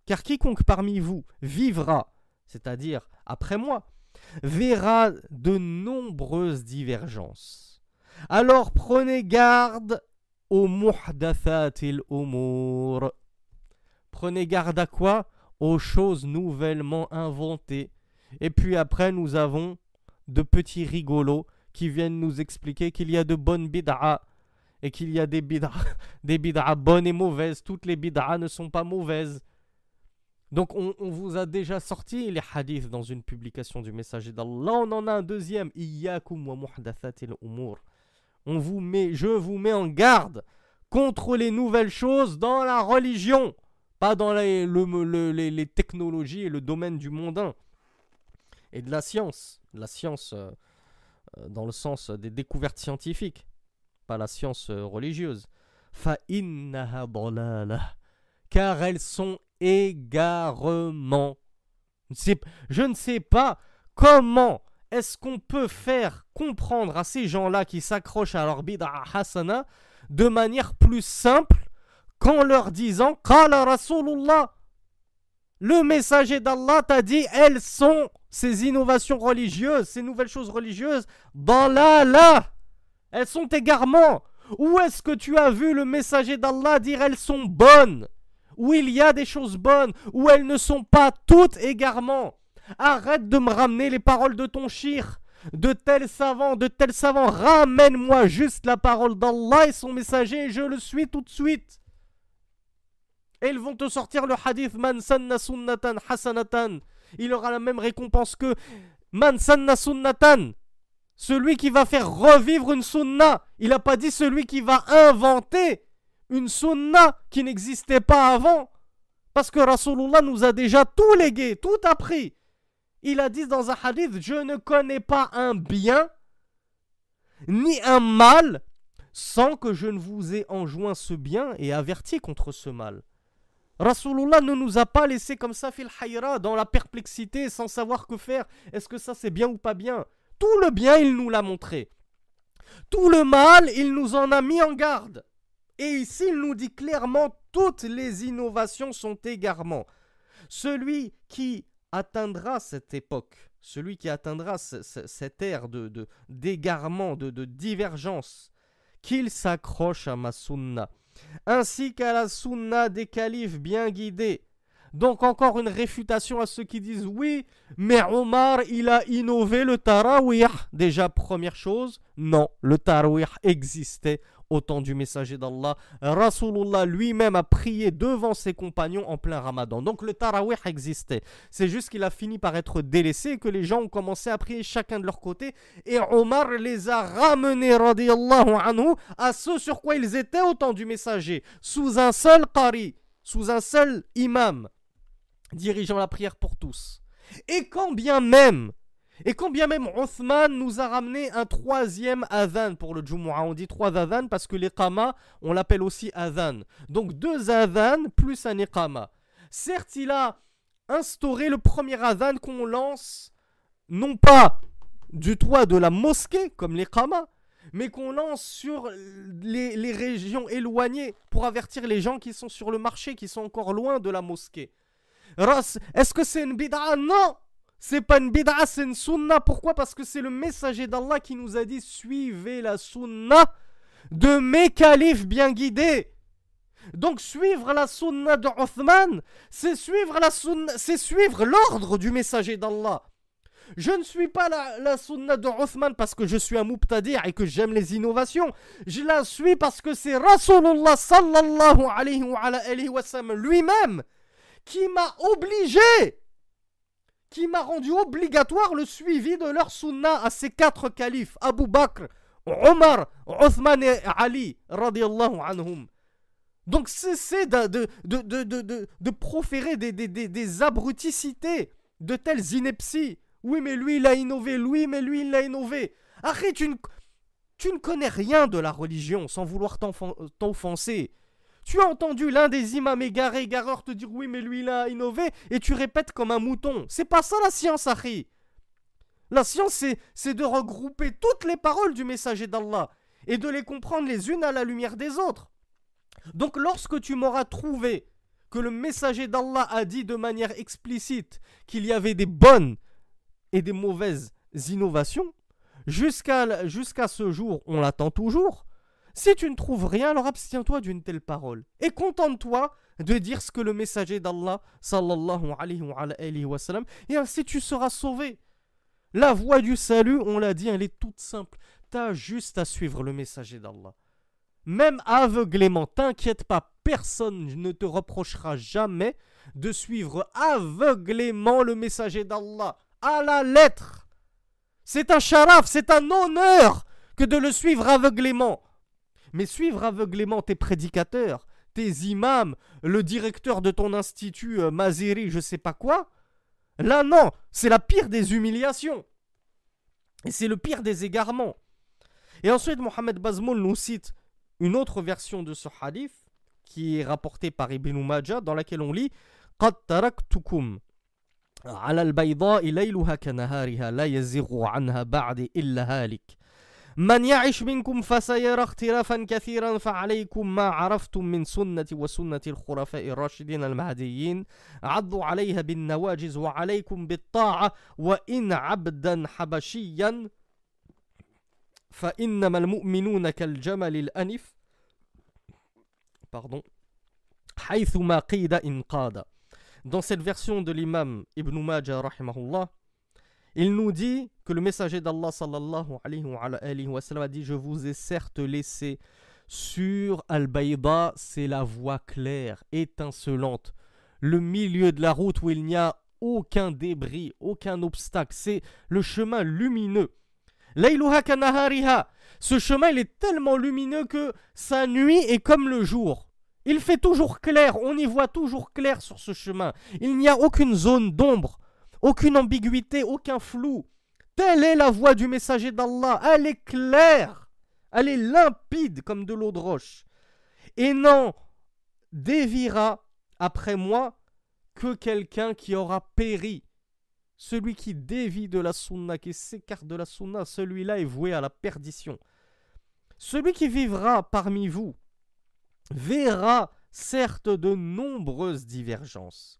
car quiconque parmi vous vivra, c'est-à-dire après moi, verra de nombreuses divergences. Alors prenez garde aux muhdathatil umur. Prenez garde à quoi? Aux choses nouvellement inventées. Et puis après, nous avons de petits rigolos qui viennent nous expliquer qu'il y a de bonnes bid'a et qu'il y a des des bid'a bonnes et mauvaises. Toutes les bid'a ne sont pas mauvaises. Donc on, vous a déjà sorti les hadiths dans une publication du messager d'Allah. on en a un deuxième. On vous met, je vous mets en garde contre les nouvelles choses dans la religion, pas dans les, technologies et le domaine du mondain et de la science. La science euh, euh, dans le sens des découvertes scientifiques, pas la science euh, religieuse. Car elles sont égarement. Je ne sais pas comment est-ce qu'on peut faire comprendre à ces gens-là qui s'accrochent à leur bid'a hasana de manière plus simple qu'en leur disant Qala Rasulullah. Le messager d'Allah t'a dit elles sont ces innovations religieuses, ces nouvelles choses religieuses, là. Elles sont égarement. Où est-ce que tu as vu le messager d'Allah dire elles sont bonnes? Où il y a des choses bonnes, où elles ne sont pas toutes égarement. Arrête de me ramener les paroles de ton shir, de tel savant, de tel savant. Ramène-moi juste la parole d'Allah et son messager et je le suis tout de suite. Et ils vont te sortir le hadith Man sanna sunnatan hasanatan. Il aura la même récompense que Man sanna sunnatan. Celui qui va faire revivre une sunna. Il n'a pas dit celui qui va inventer une sunna qui n'existait pas avant. Parce que Rasulullah nous a déjà tout légué, tout appris. Il a dit dans un hadith, je ne connais pas un bien ni un mal sans que je ne vous ai enjoint ce bien et averti contre ce mal. Rasulullah ne nous a pas laissé comme ça fil hayra dans la perplexité sans savoir que faire. Est-ce que ça c'est bien ou pas bien? Tout le bien, il nous l'a montré. Tout le mal, il nous en a mis en garde. Et ici, il nous dit clairement toutes les innovations sont égarement. Celui qui atteindra cette époque, celui qui atteindra cette ère de d'égarement, de, divergence, qu'il s'accroche à ma sunna, ainsi qu'à la sunna des califes bien guidés. Donc encore une réfutation à ceux qui disent oui, mais Omar, il a innové le tarawih. Déjà, première chose, non, le tarawih existait au temps du messager d'Allah. Rasulullah lui-même a prié devant ses compagnons en plein ramadan. Donc le tarawih existait. C'est juste qu'il a fini par être délaissé et que les gens ont commencé à prier chacun de leur côté. Et Omar les a ramenés, anhu, à ce sur quoi ils étaient au temps du messager, sous un seul qari, sous un seul imam, dirigeant la prière pour tous. Et quand bien même et quand bien même Othman nous a ramené un troisième adhan pour le Jumu'ah, on dit trois adhan parce que l'iqama, on l'appelle aussi adhan. Donc deux adhan plus un iqama. Certes, il a instauré le premier adhan qu'on lance, non pas du toit de la mosquée, comme l'iqama, mais qu'on lance sur les, les, régions éloignées pour avertir les gens qui sont sur le marché, qui sont encore loin de la mosquée. Est-ce que c'est une bid'a Non c'est pas une bid'a, c'est une sunna. Pourquoi? Parce que c'est le messager d'Allah qui nous a dit suivez la sunna de mes califes bien guidés. Donc suivre la sunna de Othman, c'est suivre la c'est suivre l'ordre du messager d'Allah. Je ne suis pas la, la sunna de Othman parce que je suis un mubtadir et que j'aime les innovations. Je la suis parce que c'est Rasulullah sallallahu lui-même qui m'a obligé qui m'a rendu obligatoire le suivi de leur sunna à ces quatre califes, Abu Bakr, Omar, Othman et Ali, radiallahu anhum. Donc cessez de, proférer des, abruticités, de telles inepties. Oui, mais lui, il a innové, oui, mais lui, il a innové. Arrête, tu ne, tu ne connais rien de la religion sans vouloir t'offenser. Tu as entendu l'un des imams égarés, égareurs te dire oui, mais lui il a innové, et tu répètes comme un mouton. C'est pas ça la science, Harry. La science, c'est de regrouper toutes les paroles du messager d'Allah et de les comprendre les unes à la lumière des autres. Donc lorsque tu m'auras trouvé que le messager d'Allah a dit de manière explicite qu'il y avait des bonnes et des mauvaises innovations, jusqu'à jusqu'à ce jour, on l'attend toujours, si tu ne trouves rien, alors abstiens-toi d'une telle parole. Et contente-toi de dire ce que le messager d'Allah, sallallahu alayhi wa, sallam, et ainsi tu seras sauvé. La voie du salut, on l'a dit, elle est toute simple. T'as juste à suivre le messager d'Allah. Même aveuglément, t'inquiète pas, personne ne te reprochera jamais de suivre aveuglément le messager d'Allah, à la lettre. C'est un sharaf, c'est un honneur que de le suivre aveuglément. Mais suivre aveuglément tes prédicateurs, tes imams, le directeur de ton institut euh, Maziri, je sais pas quoi, là non, c'est la pire des humiliations. Et c'est le pire des égarements. Et ensuite, Mohamed Bazmoul nous cite une autre version de ce hadith qui est rapportée par Ibn Majah dans laquelle on lit قد تركتكم على البيضاء ليلها كنهارها لا يزغ عنها بعد إلا هالك من يعش منكم فسيرى اختلافا كثيرا فعليكم ما عرفتم من سنة وسنة الخلفاء الراشدين المهديين. عضوا عليها بالنواجز وعليكم بالطاعة وإن عبدا حبشيا. فإنما المؤمنون كالجمل الأنف. Pardon. حيثما قيد انقاد Dans cette version de l'imam Ibn Majah rahimahullah, Il nous dit que le messager d'Allah sallallahu alayhi wa, sallam a dit Je vous ai certes laissé sur Al-Bayda, c'est la voie claire, étincelante, le milieu de la route où il n'y a aucun débris, aucun obstacle, c'est le chemin lumineux. Kanahariha. Ce chemin, il est tellement lumineux que sa nuit est comme le jour. Il fait toujours clair, on y voit toujours clair sur ce chemin. Il n'y a aucune zone d'ombre, aucune ambiguïté, aucun flou. Telle est la voix du messager d'Allah. Elle est claire. Elle est limpide comme de l'eau de roche. Et non, dévira après moi que quelqu'un qui aura péri. Celui qui dévie de la sunna, qui s'écarte de la sunna, celui-là est voué à la perdition. Celui qui vivra parmi vous verra certes de nombreuses divergences.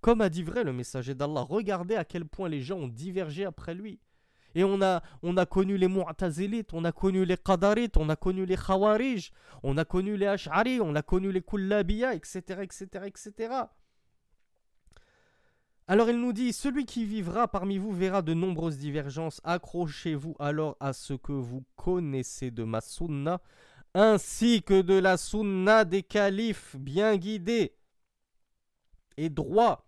Comme a dit vrai le messager d'Allah, regardez à quel point les gens ont divergé après lui. Et on a, on a connu les Mu'tazilites, on a connu les Qadarites, on a connu les Khawarij, on a connu les Ash'ari, on a connu les Kullabiya, etc., etc., etc. Alors il nous dit, celui qui vivra parmi vous verra de nombreuses divergences. Accrochez-vous alors à ce que vous connaissez de ma sunna, ainsi que de la sunna des califes bien guidés et droits.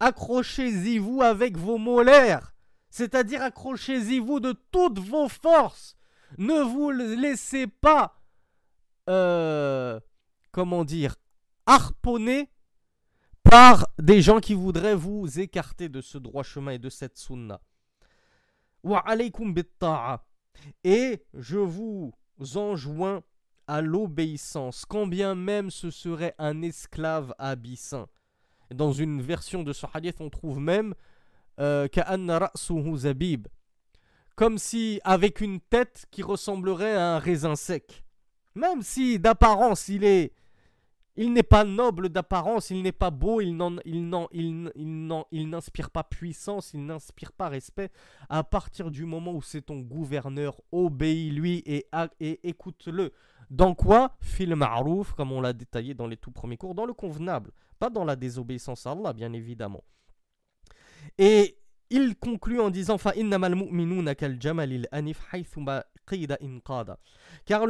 Accrochez-y vous avec vos molaires c'est-à-dire accrochez-y-vous de toutes vos forces. Ne vous laissez pas, euh, comment dire, harponner par des gens qui voudraient vous écarter de ce droit chemin et de cette sunna. Wa alaykum Et je vous enjoins à l'obéissance, quand bien même ce serait un esclave abyssin. Dans une version de ce hadith, on trouve même euh, zabib. Comme si avec une tête qui ressemblerait à un raisin sec. Même si d'apparence il est il n'est pas noble d'apparence, il n'est pas beau, il n'inspire pas puissance, il n'inspire pas respect. À partir du moment où c'est ton gouverneur, obéis-lui et, et écoute-le. Dans quoi Film ma'rouf, comme on l'a détaillé dans les tout premiers cours, dans le convenable, pas dans la désobéissance à Allah, bien évidemment. Et il conclut en disant car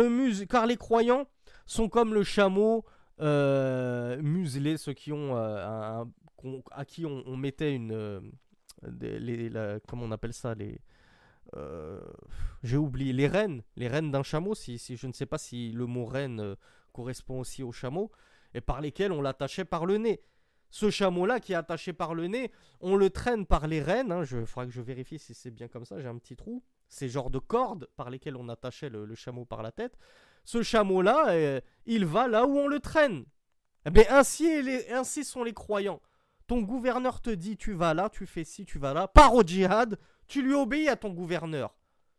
car les croyants sont comme le chameau euh, muselé ceux qui ont euh, à qui on, mettait une euh, les, comment on appelle ça les j'ai oublié les rênes les rênes d'un chameau si, si, je ne sais pas si le mot reine correspond aussi au chameau et par lesquels on l'attachait par le nez ce chameau-là qui est attaché par le nez, on le traîne par les rênes. Hein, je, faudra que je vérifie si c'est bien comme ça. J'ai un petit trou. Ces genres de cordes par lesquelles on attachait le, chameau par la tête. Ce chameau-là, euh, il va là où on le traîne. Eh bien, ainsi, ainsi sont les croyants. Ton gouverneur te dit tu vas là, tu fais ci, tu vas là. Pars au djihad, tu lui obéis à ton gouverneur.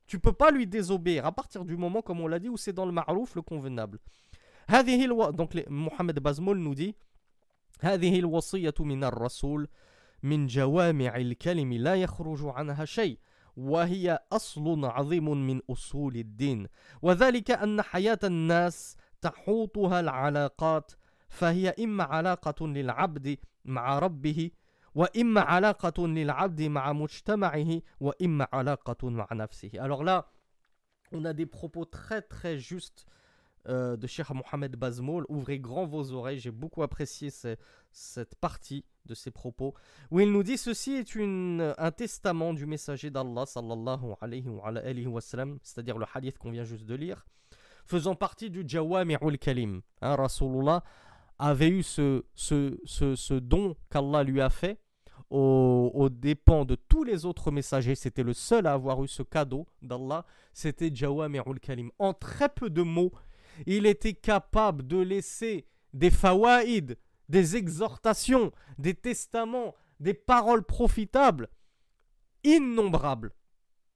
Tu peux pas lui désobéir à partir du moment, comme on l'a dit, où c'est dans le ma'rouf, le convenable. Donc, Mohamed Bazmoul nous dit هذه الوصية من الرسول من جوامع الكلم لا يخرج عنها شيء وهي أصل عظيم من أصول الدين وذلك أن حياة الناس تحوطها العلاقات فهي إما علاقة للعبد مع ربه وإما علاقة للعبد مع مجتمعه وإما علاقة مع نفسه Alors là, on a des propos très très justes Euh, de Cheikh Mohamed Bazmoul. Ouvrez grand vos oreilles, j'ai beaucoup apprécié cette partie de ses propos, où il nous dit ceci est une, un testament du messager d'Allah, sallallahu alayhi wa, sallam, c'est-à-dire le hadith qu'on vient juste de lire, faisant partie du Jawami'ul Kalim. Hein, Rasulullah avait eu ce, ce, ce, don qu'Allah lui a fait aux, aux, dépens de tous les autres messagers. C'était le seul à avoir eu ce cadeau d'Allah. C'était Jawami'ul Kalim. En très peu de mots, il était capable de laisser des fawaïd, des exhortations, des testaments, des paroles profitables innombrables.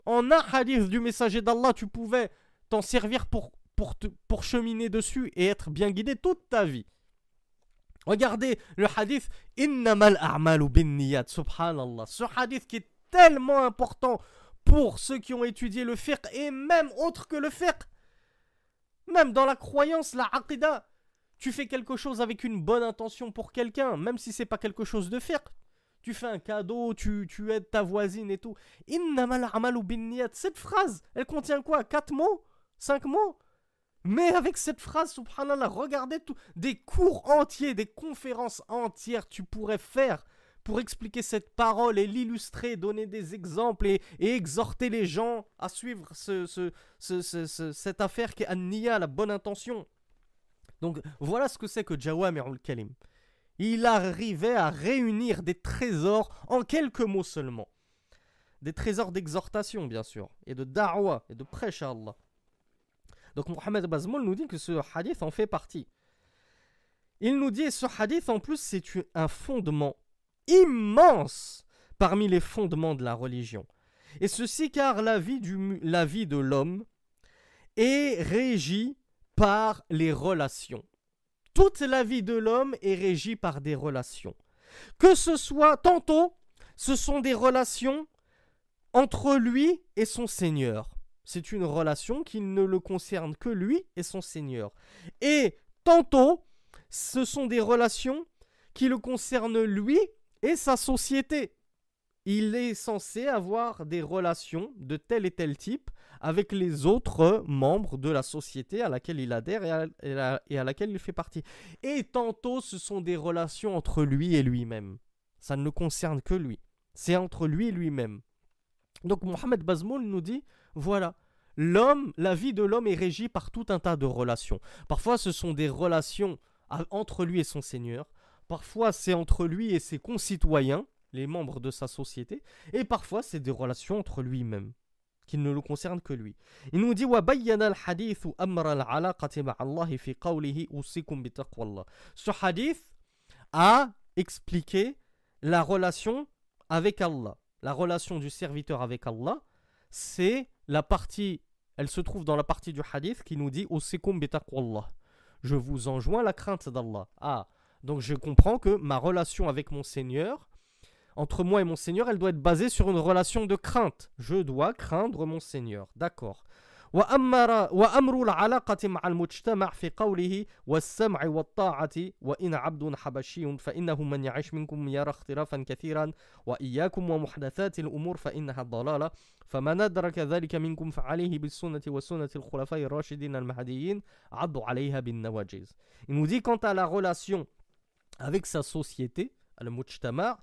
En un hadith du messager d'Allah, tu pouvais t'en servir pour, pour, pour cheminer dessus et être bien guidé toute ta vie. Regardez le hadith Innamal a'malu bin niyat, subhanallah. Ce hadith qui est tellement important pour ceux qui ont étudié le fiqh et même autre que le fiqh. Même dans la croyance, la aqidah, tu fais quelque chose avec une bonne intention pour quelqu'un, même si c'est pas quelque chose de faire. Tu fais un cadeau, tu, tu aides ta voisine et tout. Cette phrase, elle contient quoi? Quatre mots? Cinq mots? Mais avec cette phrase, subhanallah, regardez tout, des cours entiers, des conférences entières, tu pourrais faire pour expliquer cette parole et l'illustrer, donner des exemples et, exhorter les gens à suivre cette affaire qui est Nia, la bonne intention. Donc voilà ce que c'est que Jawamirul Kalim. Il arrivait à réunir des trésors en quelques mots seulement. Des trésors d'exhortation, bien sûr, et de da'wa, et de prêche. Donc Mohamed Bazmoul nous dit que ce hadith en fait partie. Il nous dit, ce hadith en plus, c'est un fondement immense parmi les fondements de la religion. Et ceci car la vie, du, la vie de l'homme est régie par les relations. toute la vie de l'homme est régie par des relations. Que ce soit tantôt, ce sont des relations entre lui et son Seigneur. C'est une relation qui ne le concerne que lui et son Seigneur. Et tantôt, ce sont des relations qui le concernent lui et sa société. Il est censé avoir des relations de tel et tel type avec les autres membres de la société à laquelle il adhère et à, laquelle il fait partie. Et tantôt, ce sont des relations entre lui et lui-même. Ça ne le concerne que lui. C'est entre lui et lui-même. Donc Mohamed Bazmoul nous dit, voilà, l'homme, la vie de l'homme est régie par tout un tas de relations. Parfois, ce sont des relations entre lui et son Seigneur. Parfois, c'est entre lui et ses concitoyens, les membres de sa société. Et parfois, c'est des relations entre lui-même qui ne le concerne que lui. Il nous dit Ce hadith a expliqué la relation avec Allah. La relation du serviteur avec Allah, c'est la partie, elle se trouve dans la partie du hadith qui nous dit Je vous enjoins la crainte d'Allah. Ah, donc je comprends que ma relation avec mon Seigneur entre moi et mon Seigneur, elle doit être basée sur une relation de crainte. Je dois craindre mon Seigneur. D'accord. وأمر العلاقة مع المجتمع في قوله والسمع والطاعة وإن عبد حبشي فإنه من يعيش منكم يرى اختلافا كثيرا وإياكم ومحدثات الأمور فإنها ضلالة فمن أدرك ذلك منكم فعليه بالسنة وسنة الخلفاء الراشدين المهديين عضوا عليها بالنواجز. Il nous dit quant à la relation avec sa société, le mujtama,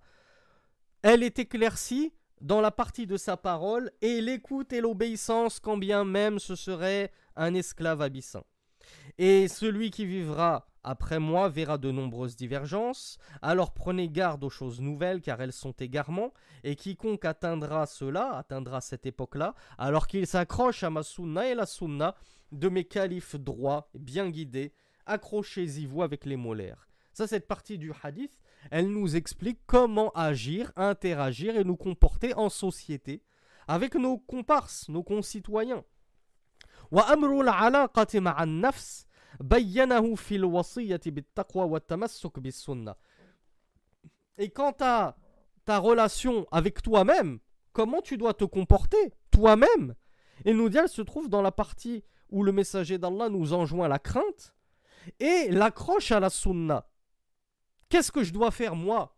Elle est éclaircie dans la partie de sa parole et l'écoute et l'obéissance quand bien même ce serait un esclave abyssin. Et celui qui vivra après moi verra de nombreuses divergences, alors prenez garde aux choses nouvelles car elles sont égarements, et quiconque atteindra cela, atteindra cette époque-là, alors qu'il s'accroche à ma sunna et la sunna de mes califes droits, bien guidés, accrochez-y vous avec les molaires. Ça, cette partie du hadith, elle nous explique comment agir, interagir et nous comporter en société avec nos comparses, nos concitoyens. Et quant à ta relation avec toi-même, comment tu dois te comporter toi-même? Et nous dit, elle se trouve dans la partie où le messager d'Allah nous enjoint la crainte et l'accroche à la sunna. Qu'est-ce que je dois faire moi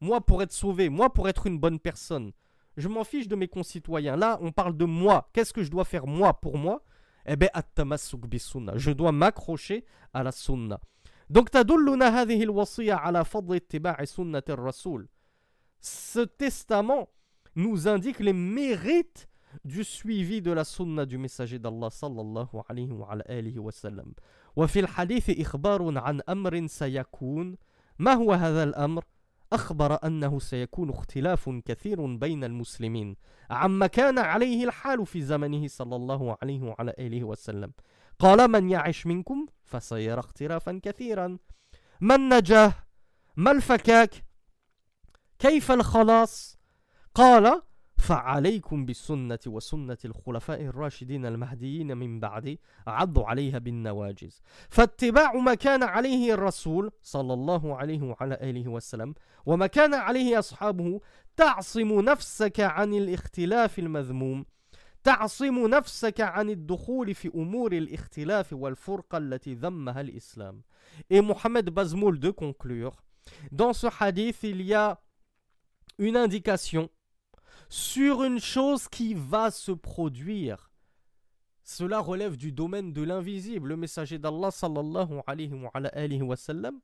Moi pour être sauvé, moi pour être une bonne personne. Je m'en fiche de mes concitoyens. Là, on parle de moi. Qu'est-ce que je dois faire moi pour moi Eh bien, Je dois m'accrocher à la sunna. Donc, Ce testament nous indique les mérites du suivi de la sunna du messager d'Allah sallallahu alayhi wa alihi wa sallam. وفي الحديث إخبار عن أمر سيكون ما هو هذا الأمر؟ أخبر أنه سيكون اختلاف كثير بين المسلمين عما كان عليه الحال في زمنه صلى الله عليه وعلى آله وسلم. قال من يعش منكم فسيرى اختلافا كثيرا. ما النجاة؟ ما الفكاك؟ كيف الخلاص؟ قال فعليكم بالسنة وسنة الخلفاء الراشدين المهديين من بعد عضوا عليها بالنواجز فاتباع ما كان عليه الرسول صلى الله عليه وعلى آله وسلم وما كان عليه أصحابه تعصم نفسك عن الاختلاف المذموم تعصم نفسك عن الدخول في أمور الاختلاف والفرقة التي ذمها الإسلام. Et Mohamed Bazmoul de conclure, dans ce hadith, il y a une indication sur une chose qui va se produire. Cela relève du domaine de l'invisible. Le messager d'Allah sallallahu alayhi wa, sallam,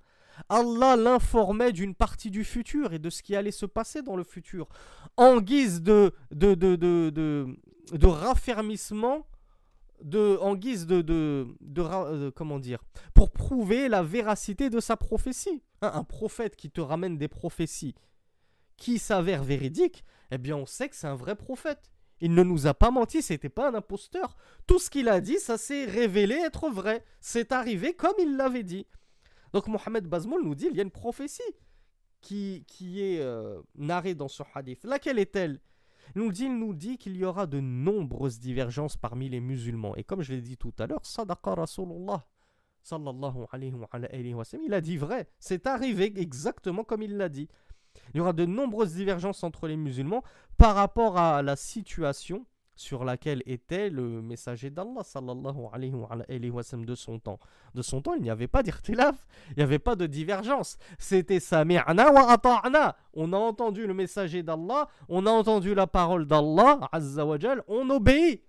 Allah l'informait d'une partie du futur et de ce qui allait se passer dans le futur, en guise de, de, de, de, raffermissement, de, en guise de, de, de, comment dire, pour prouver la véracité de sa prophétie. un prophète qui te ramène des prophéties qui s'avèrent véridiques, eh bien on sait que c'est un vrai prophète. Il ne nous a pas menti, c'était pas un imposteur. Tout ce qu'il a dit, ça s'est révélé être vrai. C'est arrivé comme il l'avait dit. Donc Mohamed Bazmoul nous dit, il y a une prophétie qui, qui est euh, narrée dans ce hadith. Laquelle est-elle? Il nous dit, dit qu'il y aura de nombreuses divergences parmi les musulmans. Et comme je l'ai dit tout à l'heure, Sadaqa Rasulullah sallallahu alayhi wa sallam, il a dit vrai. C'est arrivé exactement comme il l'a dit. Il y aura de nombreuses divergences entre les musulmans par rapport à la situation sur laquelle était le messager d'Allah sallallahu alayhi wa, sallam de son temps. De son temps, il n'y avait pas d'irtilaf, il n'y avait pas de divergence. C'était sami'na wa. On a entendu le messager d'Allah, on a entendu la parole d'Allah, azza wa on obéit.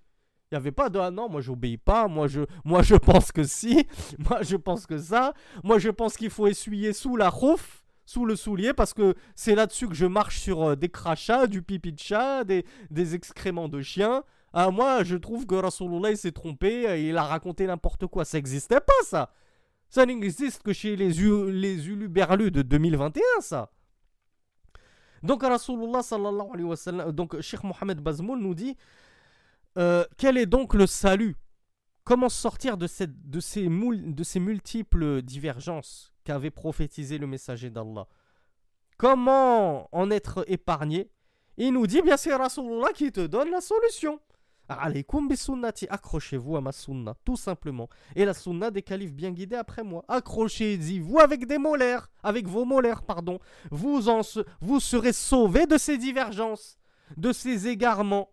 Il n'y avait pas de ah non, moi j'obéis pas, moi je, moi je pense que si, moi je pense que ça, moi je pense qu'il faut essuyer sous la rouf, sous le soulier, parce que c'est là-dessus que je marche sur euh, des crachats, du pipi de chat, des, des excréments de chien. Ah, moi je trouve que Rasulullah s'est trompé, euh, il a raconté n'importe quoi, ça n'existait pas ça. Ça n'existe que chez les, les uluberlus de 2021 ça. Donc Rasulullah sallallahu alayhi wa sallam, donc Sheikh Mohamed Bazmoul nous dit euh, quel est donc le salut? Comment sortir de, de, ces de ces multiples divergences? Qu'avait prophétisé le messager d'Allah Comment en être épargné? Il nous dit bien c'est Rasulullah qui te donne la solution. Alaykoum sunnati, accrochez-vous à ma sunna, tout simplement. Et la sunna des califes bien guidés après moi. Accrochez-y-vous avec des molaires, avec vos molaires, pardon. Vous, en, vous serez sauvés de ces divergences, de ces égarements.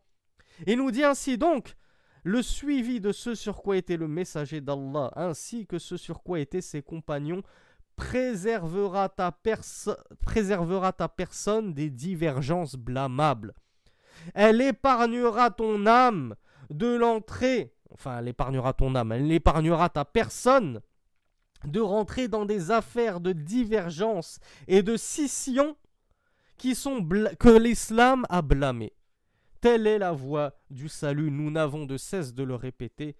Et nous dit ainsi donc le suivi de ce sur quoi était le messager d'Allah, ainsi que ce sur quoi étaient ses compagnons, préservera ta, personne des divergences blâmables. Elle épargnera ton âme de l'entrée, enfin elle épargnera ton âme, elle épargnera ta personne de rentrer dans des affaires de divergence et de scission qui sont que l'islam a blâmées. Telle est la voie du salut, nous n'avons de cesse de le répéter.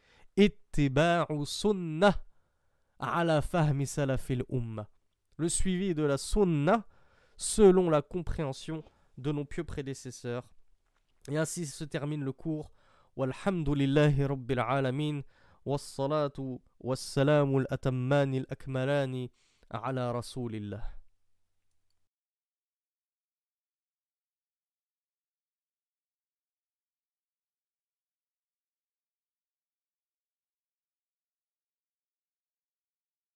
sunnah ala fahmi salafil umma. Le suivi de la sunnah selon la compréhension de nos pieux prédécesseurs. Et ainsi se termine le cours. Walhamdulillahi rabbil alamin. والصلاة والسلام الأتمان الأكملان ala rasulillah.